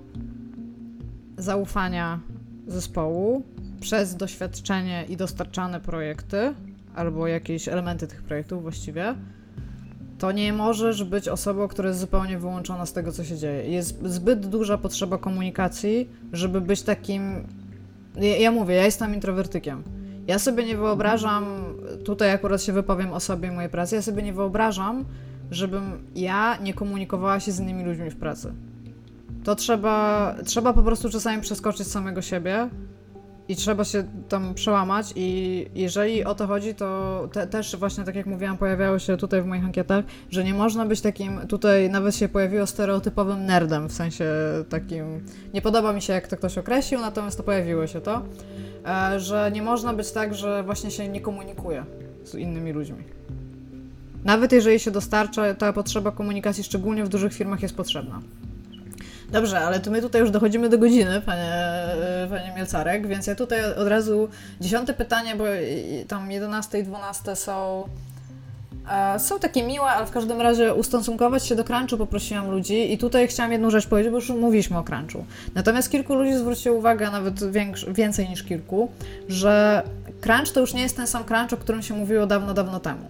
Speaker 1: zaufania zespołu przez doświadczenie i dostarczane projekty, albo jakieś elementy tych projektów właściwie, to nie możesz być osobą, która jest zupełnie wyłączona z tego, co się dzieje. Jest zbyt duża potrzeba komunikacji, żeby być takim. Ja, ja mówię, ja jestem introwertykiem. Ja sobie nie wyobrażam, tutaj akurat się wypowiem o sobie i mojej pracy, ja sobie nie wyobrażam, żebym ja nie komunikowała się z innymi ludźmi w pracy. To trzeba, trzeba po prostu czasami przeskoczyć samego siebie, i trzeba się tam przełamać i jeżeli o to chodzi, to te, też właśnie tak jak mówiłam, pojawiało się tutaj w moich ankietach, że nie można być takim, tutaj nawet się pojawiło stereotypowym nerdem, w sensie takim, nie podoba mi się jak to ktoś określił, natomiast to pojawiło się to, e, że nie można być tak, że właśnie się nie komunikuje z innymi ludźmi. Nawet jeżeli się dostarcza, ta potrzeba komunikacji, szczególnie w dużych firmach, jest potrzebna. Dobrze, ale to my tutaj już dochodzimy do godziny, panie, panie Mielcarek, więc ja tutaj od razu dziesiąte pytanie, bo tam 11 i 12 są e, są takie miłe, ale w każdym razie ustosunkować się do crunchu poprosiłam ludzi i tutaj chciałam jedną rzecz powiedzieć, bo już mówiliśmy o crunchu. Natomiast kilku ludzi zwróciło uwagę, nawet więcej niż kilku, że crunch to już nie jest ten sam crunch, o którym się mówiło dawno, dawno temu.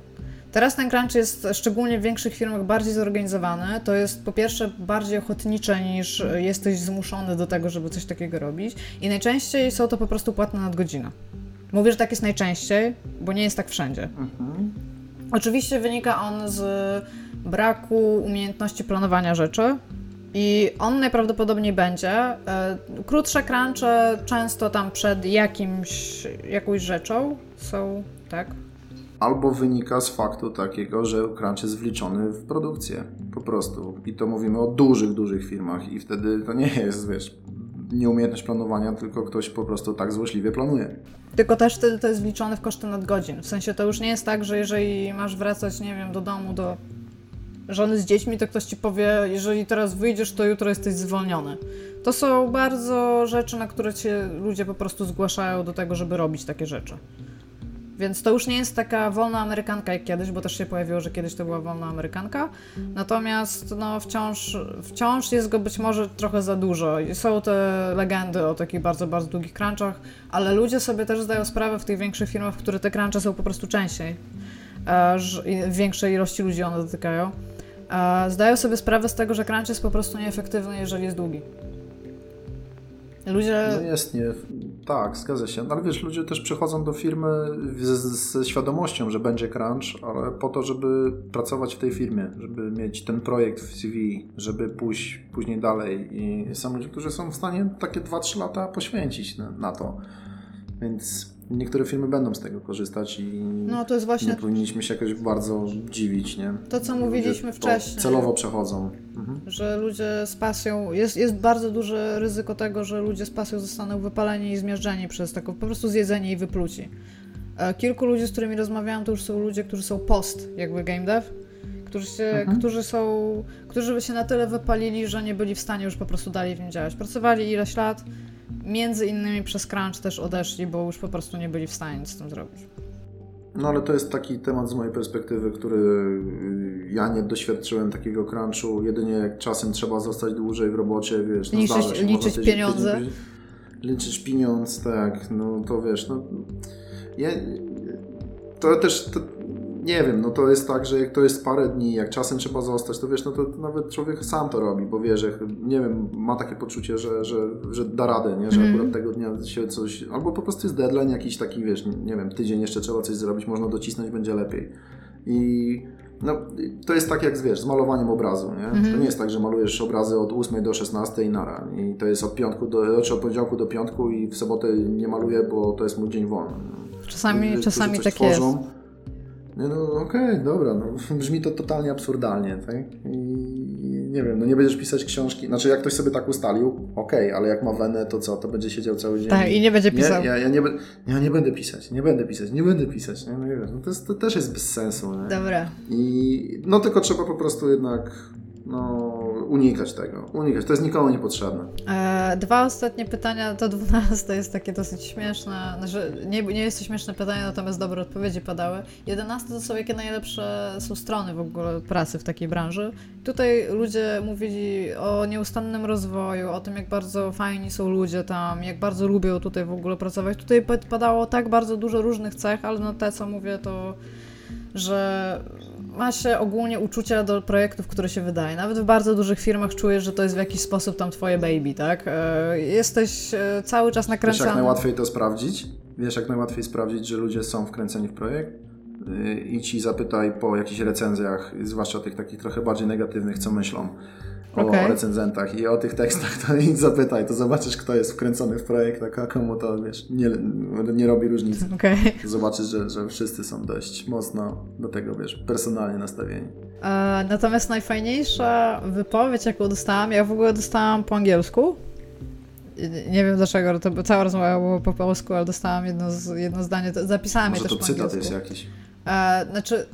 Speaker 1: Teraz ten crunch jest szczególnie w większych firmach bardziej zorganizowany. To jest po pierwsze bardziej ochotnicze niż jesteś zmuszony do tego, żeby coś takiego robić. I najczęściej są to po prostu płatne nadgodziny. Mówię, że tak jest najczęściej, bo nie jest tak wszędzie. Mhm. Oczywiście wynika on z braku umiejętności planowania rzeczy. I on najprawdopodobniej będzie. E, krótsze crunche często tam przed jakimś, jakąś rzeczą są, tak?
Speaker 2: Albo wynika z faktu takiego, że crunch jest wliczony w produkcję. Po prostu. I to mówimy o dużych, dużych firmach i wtedy to nie jest, wiesz, nieumiejętność planowania, tylko ktoś po prostu tak złośliwie planuje.
Speaker 1: Tylko też wtedy to jest wliczone w koszty nadgodzin. W sensie to już nie jest tak, że jeżeli masz wracać, nie wiem, do domu, do żony z dziećmi, to ktoś ci powie, jeżeli teraz wyjdziesz, to jutro jesteś zwolniony. To są bardzo rzeczy, na które cię ludzie po prostu zgłaszają do tego, żeby robić takie rzeczy. Więc to już nie jest taka wolna amerykanka jak kiedyś, bo też się pojawiło, że kiedyś to była wolna amerykanka. Natomiast no, wciąż, wciąż jest go być może trochę za dużo. Są te legendy o takich bardzo, bardzo długich crunchach, ale ludzie sobie też zdają sprawę w tych większych firmach, w których te crunchy są po prostu częściej. E, większej ilości ludzi one dotykają. E, zdają sobie sprawę z tego, że crunch jest po prostu nieefektywny, jeżeli jest długi.
Speaker 2: Ludzie... No jest nie Tak, zgadza się. No, ale wiesz, ludzie też przychodzą do firmy ze świadomością, że będzie crunch, ale po to, żeby pracować w tej firmie, żeby mieć ten projekt w CV, żeby pójść później dalej. I są ludzie, którzy są w stanie takie 2-3 lata poświęcić na, na to. Więc niektóre firmy będą z tego korzystać i
Speaker 1: no, to jest właśnie...
Speaker 2: nie powinniśmy się jakoś bardzo dziwić, nie?
Speaker 1: To, co mówiliśmy wcześniej.
Speaker 2: Celowo przechodzą.
Speaker 1: Mhm. Że ludzie z pasją, jest, jest bardzo duże ryzyko tego, że ludzie z pasją zostaną wypaleni i zmiażdżeni przez taką, po prostu zjedzeni i wypluci. E, kilku ludzi, z którymi rozmawiałam, to już są ludzie, którzy są post, jakby game dev, którzy, się, mhm. którzy są, którzy by się na tyle wypalili, że nie byli w stanie już po prostu dalej w nim działać. Pracowali ileś lat, między innymi przez crunch też odeszli, bo już po prostu nie byli w stanie nic z tym zrobić.
Speaker 2: No ale to jest taki temat z mojej perspektywy, który y, ja nie doświadczyłem takiego crunchu. Jedynie jak czasem trzeba zostać dłużej w robocie, wiesz,
Speaker 1: no liczyć, liczyć pieniądze.
Speaker 2: Liczysz pieniądz, tak, no to wiesz, no ja, to też to, nie wiem, no to jest tak, że jak to jest parę dni, jak czasem trzeba zostać, to wiesz, no to nawet człowiek sam to robi, bo wie, że nie wiem, ma takie poczucie, że, że, że da radę, nie? że mm. akurat tego dnia się coś, albo po prostu jest deadline jakiś taki, wiesz, nie wiem, tydzień jeszcze trzeba coś zrobić, można docisnąć, będzie lepiej. I no, to jest tak jak wiesz, z malowaniem obrazu, nie? Mm -hmm. To nie jest tak, że malujesz obrazy od 8 do 16 i nara. I to jest od piątku do, znaczy od poniedziałku do piątku i w sobotę nie maluję, bo to jest mój dzień wolny.
Speaker 1: Czasami, czasami tak tworzą, jest.
Speaker 2: Nie, no okej, okay, dobra, no, [LAUGHS] brzmi to totalnie absurdalnie, tak? I nie wiem, no nie będziesz pisać książki, znaczy jak ktoś sobie tak ustalił, okej, okay, ale jak ma wenę, to co, to będzie siedział cały dzień.
Speaker 1: Tak, i nie będzie pisał.
Speaker 2: Nie, ja, ja, nie, ja nie będę pisać, nie będę pisać, nie będę pisać, nie? No, nie wiem, no to, jest, to też jest bez sensu, nie?
Speaker 1: Dobra.
Speaker 2: I no tylko trzeba po prostu jednak no, unikać tego. Unikać. To jest nikomu niepotrzebne.
Speaker 1: E, dwa ostatnie pytania. To dwunaste jest takie dosyć śmieszne. Znaczy, nie, nie jest to śmieszne pytanie, natomiast dobre odpowiedzi padały. Jedenaste to są jakie najlepsze są strony w ogóle pracy w takiej branży. Tutaj ludzie mówili o nieustannym rozwoju, o tym, jak bardzo fajni są ludzie tam, jak bardzo lubią tutaj w ogóle pracować. Tutaj padało tak bardzo dużo różnych cech, ale no te, co mówię, to że ma się ogólnie uczucia do projektów, które się wydaje. Nawet w bardzo dużych firmach czujesz, że to jest w jakiś sposób tam twoje baby, tak? E, jesteś e, cały czas nakręcany.
Speaker 2: Wiesz, jak najłatwiej to sprawdzić? Wiesz, jak najłatwiej sprawdzić, że ludzie są wkręceni w projekt? I ci zapytaj po jakichś recenzjach, zwłaszcza tych takich trochę bardziej negatywnych, co myślą okay. o recenzentach i o tych tekstach, to idź zapytaj, to zobaczysz, kto jest wkręcony w projekt, a komu to wiesz, nie, nie robi różnicy.
Speaker 1: Okay.
Speaker 2: Zobaczysz, że, że wszyscy są dość mocno do tego, wiesz, personalnie nastawieni.
Speaker 1: E, natomiast najfajniejsza wypowiedź, jaką dostałam, ja w ogóle dostałam po angielsku. Nie wiem dlaczego, to cała rozmowa była po polsku, ale dostałam jedno, jedno zdanie, zapisałam
Speaker 2: Może
Speaker 1: je też
Speaker 2: to cytat jest jakiś.
Speaker 1: E, znaczy,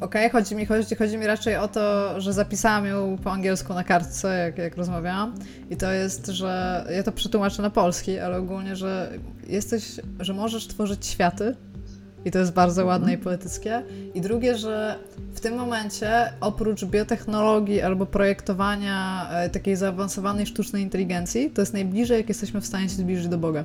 Speaker 1: Okej, okay, chodzi, mi, chodzi, chodzi mi raczej o to, że zapisałam ją po angielsku na kartce, jak, jak rozmawiałam. I to jest, że ja to przetłumaczę na polski, ale ogólnie, że jesteś, że możesz tworzyć światy. I to jest bardzo ładne i mhm. poetyckie. I drugie, że w tym momencie oprócz biotechnologii albo projektowania e, takiej zaawansowanej sztucznej inteligencji, to jest najbliżej, jak jesteśmy w stanie się zbliżyć do Boga.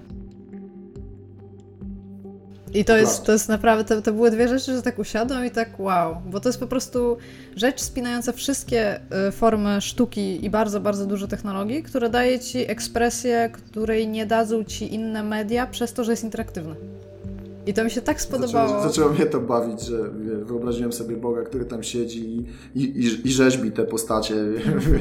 Speaker 1: I to jest, to jest naprawdę, to, to były dwie rzeczy, że tak usiadłem i tak wow, bo to jest po prostu rzecz spinająca wszystkie y, formy sztuki i bardzo, bardzo dużo technologii, które daje ci ekspresję, której nie dadzą ci inne media przez to, że jest interaktywny. I to mi się tak spodobało.
Speaker 2: Zaczęło, zaczęło mnie to bawić, że wyobraziłem sobie Boga, który tam siedzi i, i, i rzeźbi te postacie.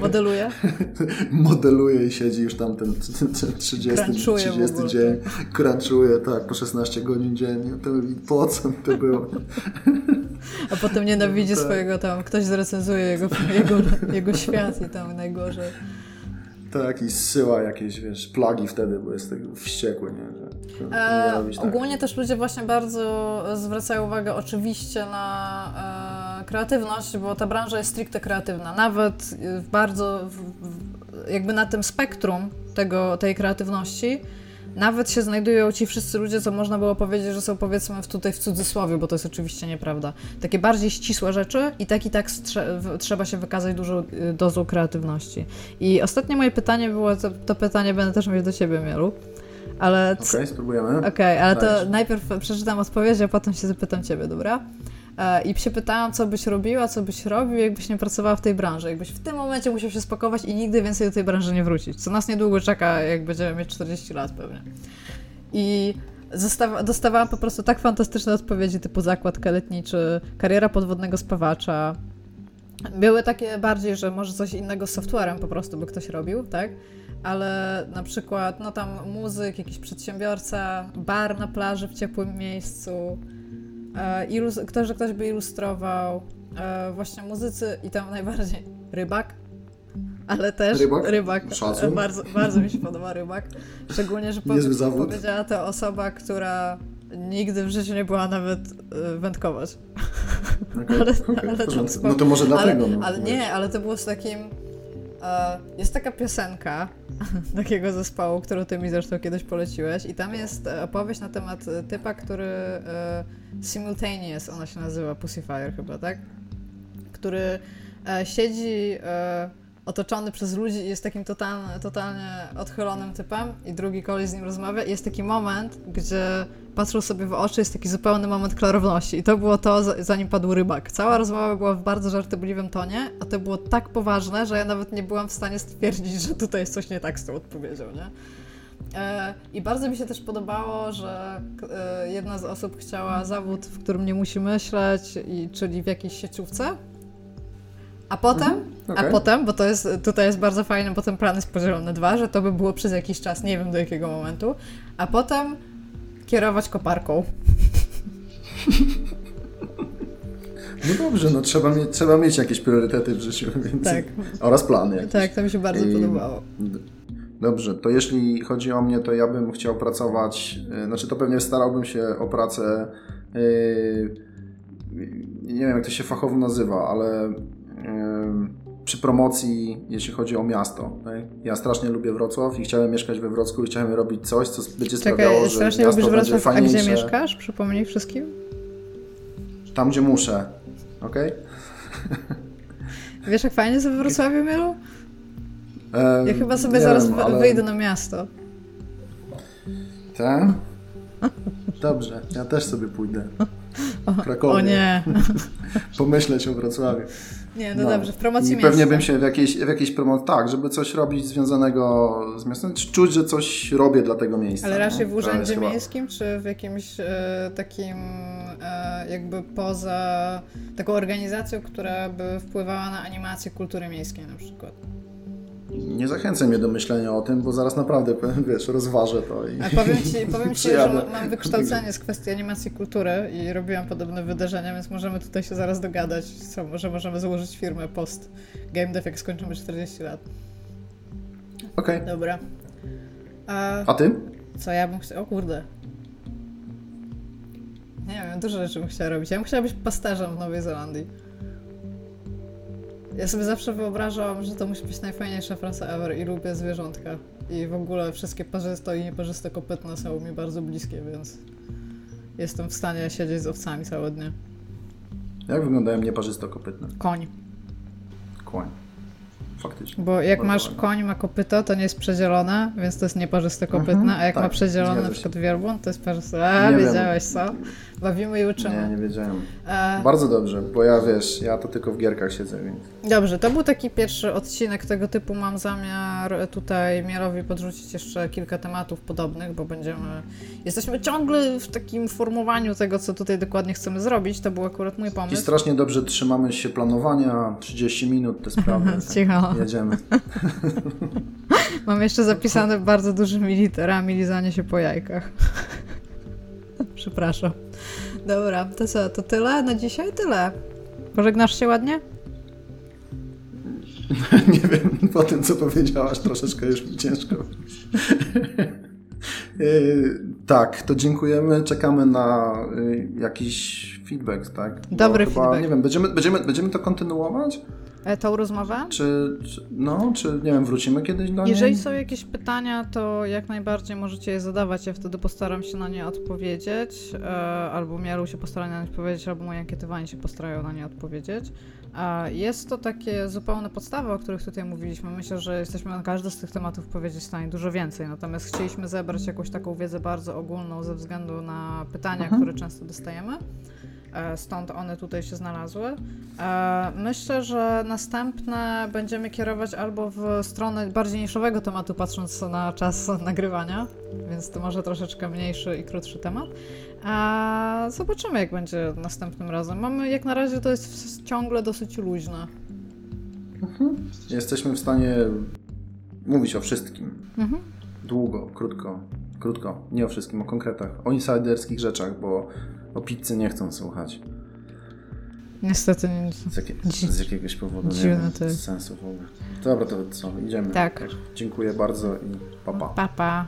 Speaker 1: Modeluje? [LAUGHS]
Speaker 2: Modeluje i siedzi już tam ten, ten 30, 30 dzień. Crunchuje, tak, po 16 godzin dziennie. To, po co to było? [LAUGHS]
Speaker 1: A potem nienawidzi no, tak. swojego tam, ktoś zrecenzuje jego, jego, jego świat i tam najgorzej.
Speaker 2: Tak, i zsyła jakieś, wiesz, plagi wtedy, bo jest tego wściekły, nie?
Speaker 1: Że, e, tak. Ogólnie też ludzie właśnie bardzo zwracają uwagę oczywiście na e, kreatywność, bo ta branża jest stricte kreatywna. Nawet w bardzo, w, w, jakby na tym spektrum tego, tej kreatywności nawet się znajdują ci wszyscy ludzie, co można było powiedzieć, że są powiedzmy tutaj w cudzysłowie, bo to jest oczywiście nieprawda. Takie bardziej ścisłe rzeczy i tak i tak trzeba się wykazać dużą y, dozą kreatywności. I ostatnie moje pytanie było, to, to pytanie będę też mieć do ciebie, Mielu. Ale
Speaker 2: Okej, okay, spróbujemy.
Speaker 1: Okej, okay, ale to najpierw przeczytam odpowiedź, a potem się zapytam ciebie, dobra? E, I się pytałam, co byś robiła, co byś robił, jakbyś nie pracowała w tej branży. Jakbyś w tym momencie musiał się spakować i nigdy więcej do tej branży nie wrócić. Co nas niedługo czeka, jak będziemy mieć 40 lat pewnie. I dostawałam po prostu tak fantastyczne odpowiedzi, typu zakład kaletniczy, kariera podwodnego spawacza. Były takie bardziej, że może coś innego z softwarem po prostu by ktoś robił, tak? Ale na przykład, no tam muzyk, jakiś przedsiębiorca, bar na plaży w ciepłym miejscu, ilus- ktoś, że ktoś by ilustrował, e, właśnie muzycy i tam najbardziej rybak, ale też
Speaker 2: rybak,
Speaker 1: rybak bardzo, bardzo mi się podoba rybak. Szczególnie, że po, powiedziała to osoba, która nigdy w życiu nie była nawet y, wędkować.
Speaker 2: Okay, [LAUGHS] ale, okay, ale to no to może dlatego.
Speaker 1: Ale,
Speaker 2: no,
Speaker 1: ale nie, ale to było z takim. E, jest taka piosenka [LAUGHS] takiego zespołu, którą ty mi zresztą kiedyś poleciłeś, i tam jest opowieść na temat typa, który e, Simultaneous, ona się nazywa Pussyfire chyba, tak? Który e, siedzi otoczony przez ludzi i jest takim totalnie, totalnie odchylonym typem i drugi koleś z nim rozmawia i jest taki moment, gdzie patrzą sobie w oczy, jest taki zupełny moment klarowności i to było to, zanim padł rybak. Cała rozmowa była w bardzo żartobliwym tonie, a to było tak poważne, że ja nawet nie byłam w stanie stwierdzić, że tutaj jest coś nie tak z tą odpowiedzią, nie? E, I bardzo mi się też podobało, że e, jedna z osób chciała zawód, w którym nie musi myśleć, czyli w jakiejś sieciówce, a potem, mhm, okay. a potem, bo to jest, tutaj jest bardzo fajne, bo ten plan jest podzielony na dwa, że to by było przez jakiś czas, nie wiem do jakiego momentu, a potem kierować koparką.
Speaker 2: No dobrze, no trzeba, mieć, trzeba mieć jakieś priorytety w życiu, [LAUGHS] więc tak. oraz plany. Jakieś.
Speaker 1: Tak, to mi się bardzo I... podobało.
Speaker 2: Dobrze, to jeśli chodzi o mnie, to ja bym chciał pracować, e, znaczy to pewnie starałbym się o pracę, yy, nie wiem jak to się fachowo nazywa, ale przy promocji, jeśli chodzi o miasto. Tak? Ja strasznie lubię Wrocław i chciałem mieszkać we Wrocławiu i chciałem robić coś, co będzie Czekaj, sprawiało, że strasznie miasto lubisz Wrocław, fajniejsze.
Speaker 1: A gdzie mieszkasz? Przypomnij wszystkim.
Speaker 2: Tam, gdzie muszę. ok?
Speaker 1: Wiesz, jak fajnie jest we Wrocławiu, Mielu? ja chyba sobie zaraz wiem, ale... wyjdę na miasto.
Speaker 2: Tak? [LAUGHS] Dobrze, ja też sobie pójdę. Krakowie.
Speaker 1: O nie. [LAUGHS]
Speaker 2: Pomyśleć o Wrocławiu.
Speaker 1: Nie, no, no. dobrze, w promocji I
Speaker 2: pewnie bym się w jakiejś, w jakiejś promocji, tak, żeby coś robić związanego z miastem, czuć, że coś robię dla tego miejsca.
Speaker 1: Ale raczej w urzędzie miejskim, czy w jakimś e, takim e, jakby poza taką organizacją, która by wpływała na animację kultury miejskiej na przykład?
Speaker 2: Nie zachęcaj mnie do myślenia o tym, bo zaraz naprawdę, [LAUGHS] wiesz, rozważę to i
Speaker 1: A powiem Ci, powiem ci że mam wykształcenie z kwestii animacji kultury i robiłam podobne wydarzenia, więc możemy tutaj się zaraz dogadać, co, może możemy założyć firmę post Game Dev, jak skończymy 40 lat.
Speaker 2: Okej. Okay.
Speaker 1: Dobra. A,
Speaker 2: A ty?
Speaker 1: Co ja bym chciała? O kurde. Nie wiem, dużo rzeczy bym chciała robić. Ja bym chciała być pasterzem w Nowej Zelandii. Ja sobie zawsze wyobrażam, że to musi być najfajniejsza praca ever i lubię zwierzątka. I w ogóle wszystkie parzyste i nieparzyste kopytne są mi bardzo bliskie, więc jestem w stanie siedzieć z owcami całe dnie.
Speaker 2: Jak wyglądają nieparzyste kopytne?
Speaker 1: Koń.
Speaker 2: Koń faktycznie.
Speaker 1: Bo jak masz ładnie. koń ma kopyto, to nie jest przedzielone, więc to jest nieparzyste kopytne, mhm, a jak tak, ma przedzielone na przykład wielbłąd, to jest parzyste. A, nie wiedziałeś co? Bawimy i uczymy.
Speaker 2: Nie, nie wiedziałem. E... Bardzo dobrze, bo ja wiesz, ja to tylko w gierkach siedzę, więc...
Speaker 1: Dobrze, to był taki pierwszy odcinek tego typu. Mam zamiar tutaj Mierowi podrzucić jeszcze kilka tematów podobnych, bo będziemy... Jesteśmy ciągle w takim formowaniu tego, co tutaj dokładnie chcemy zrobić. To był akurat mój pomysł.
Speaker 2: I strasznie dobrze trzymamy się planowania, 30 minut, te sprawy. [LAUGHS]
Speaker 1: Cicho.
Speaker 2: Jedziemy. [LAUGHS]
Speaker 1: Mam jeszcze zapisane bardzo dużymi literami lizanie się po jajkach. [LAUGHS] Przepraszam. Dobra, to co, to tyle na dzisiaj? Tyle. Pożegnasz się ładnie? [LAUGHS]
Speaker 2: Nie wiem, po tym co powiedziałaś troszeczkę już mi ciężko. E, [LAUGHS] tak, to dziękujemy. Czekamy na e, jakiś feedback, tak?
Speaker 1: Dobry chyba, feedback.
Speaker 2: Nie wiem, będziemy, będziemy, będziemy to kontynuować?
Speaker 1: E, tą rozmowę?
Speaker 2: Czy, czy, no, czy nie wiem, wrócimy kiedyś do niej?
Speaker 1: Jeżeli są jakieś pytania, to jak najbardziej możecie je zadawać. Ja wtedy postaram się na nie odpowiedzieć, e, albo Miaru się postara na nie odpowiedzieć, albo moje ankietowanie się postarają na nie odpowiedzieć. Jest to takie zupełne podstawy, o których tutaj mówiliśmy. Myślę, że jesteśmy na każdy z tych tematów powiedzieć w stanie dużo więcej. Natomiast chcieliśmy zebrać jakąś taką wiedzę bardzo ogólną ze względu na pytania, mhm. które często dostajemy. E, stąd one tutaj się znalazły. E, myślę, że następne będziemy kierować albo w stronę bardziej niszowego tematu, patrząc na czas nagrywania, więc to może troszeczkę mniejszy i krótszy temat. A zobaczymy, jak będzie następnym razem. Mamy, jak na razie to jest ciągle dosyć luźne.
Speaker 2: Jesteśmy w stanie mówić o wszystkim.
Speaker 1: Mhm.
Speaker 2: Długo, krótko, krótko. Nie o wszystkim, o konkretach. O insiderskich rzeczach, bo o pizzy nie chcą słuchać.
Speaker 1: Niestety nie.
Speaker 2: Z, jakie, z jakiegoś powodu. Nie wiem,
Speaker 1: to
Speaker 2: sensu w ogóle. Dobra, to co? Idziemy.
Speaker 1: Tak.
Speaker 2: Dziękuję bardzo i papa. Pa.
Speaker 1: Pa, pa.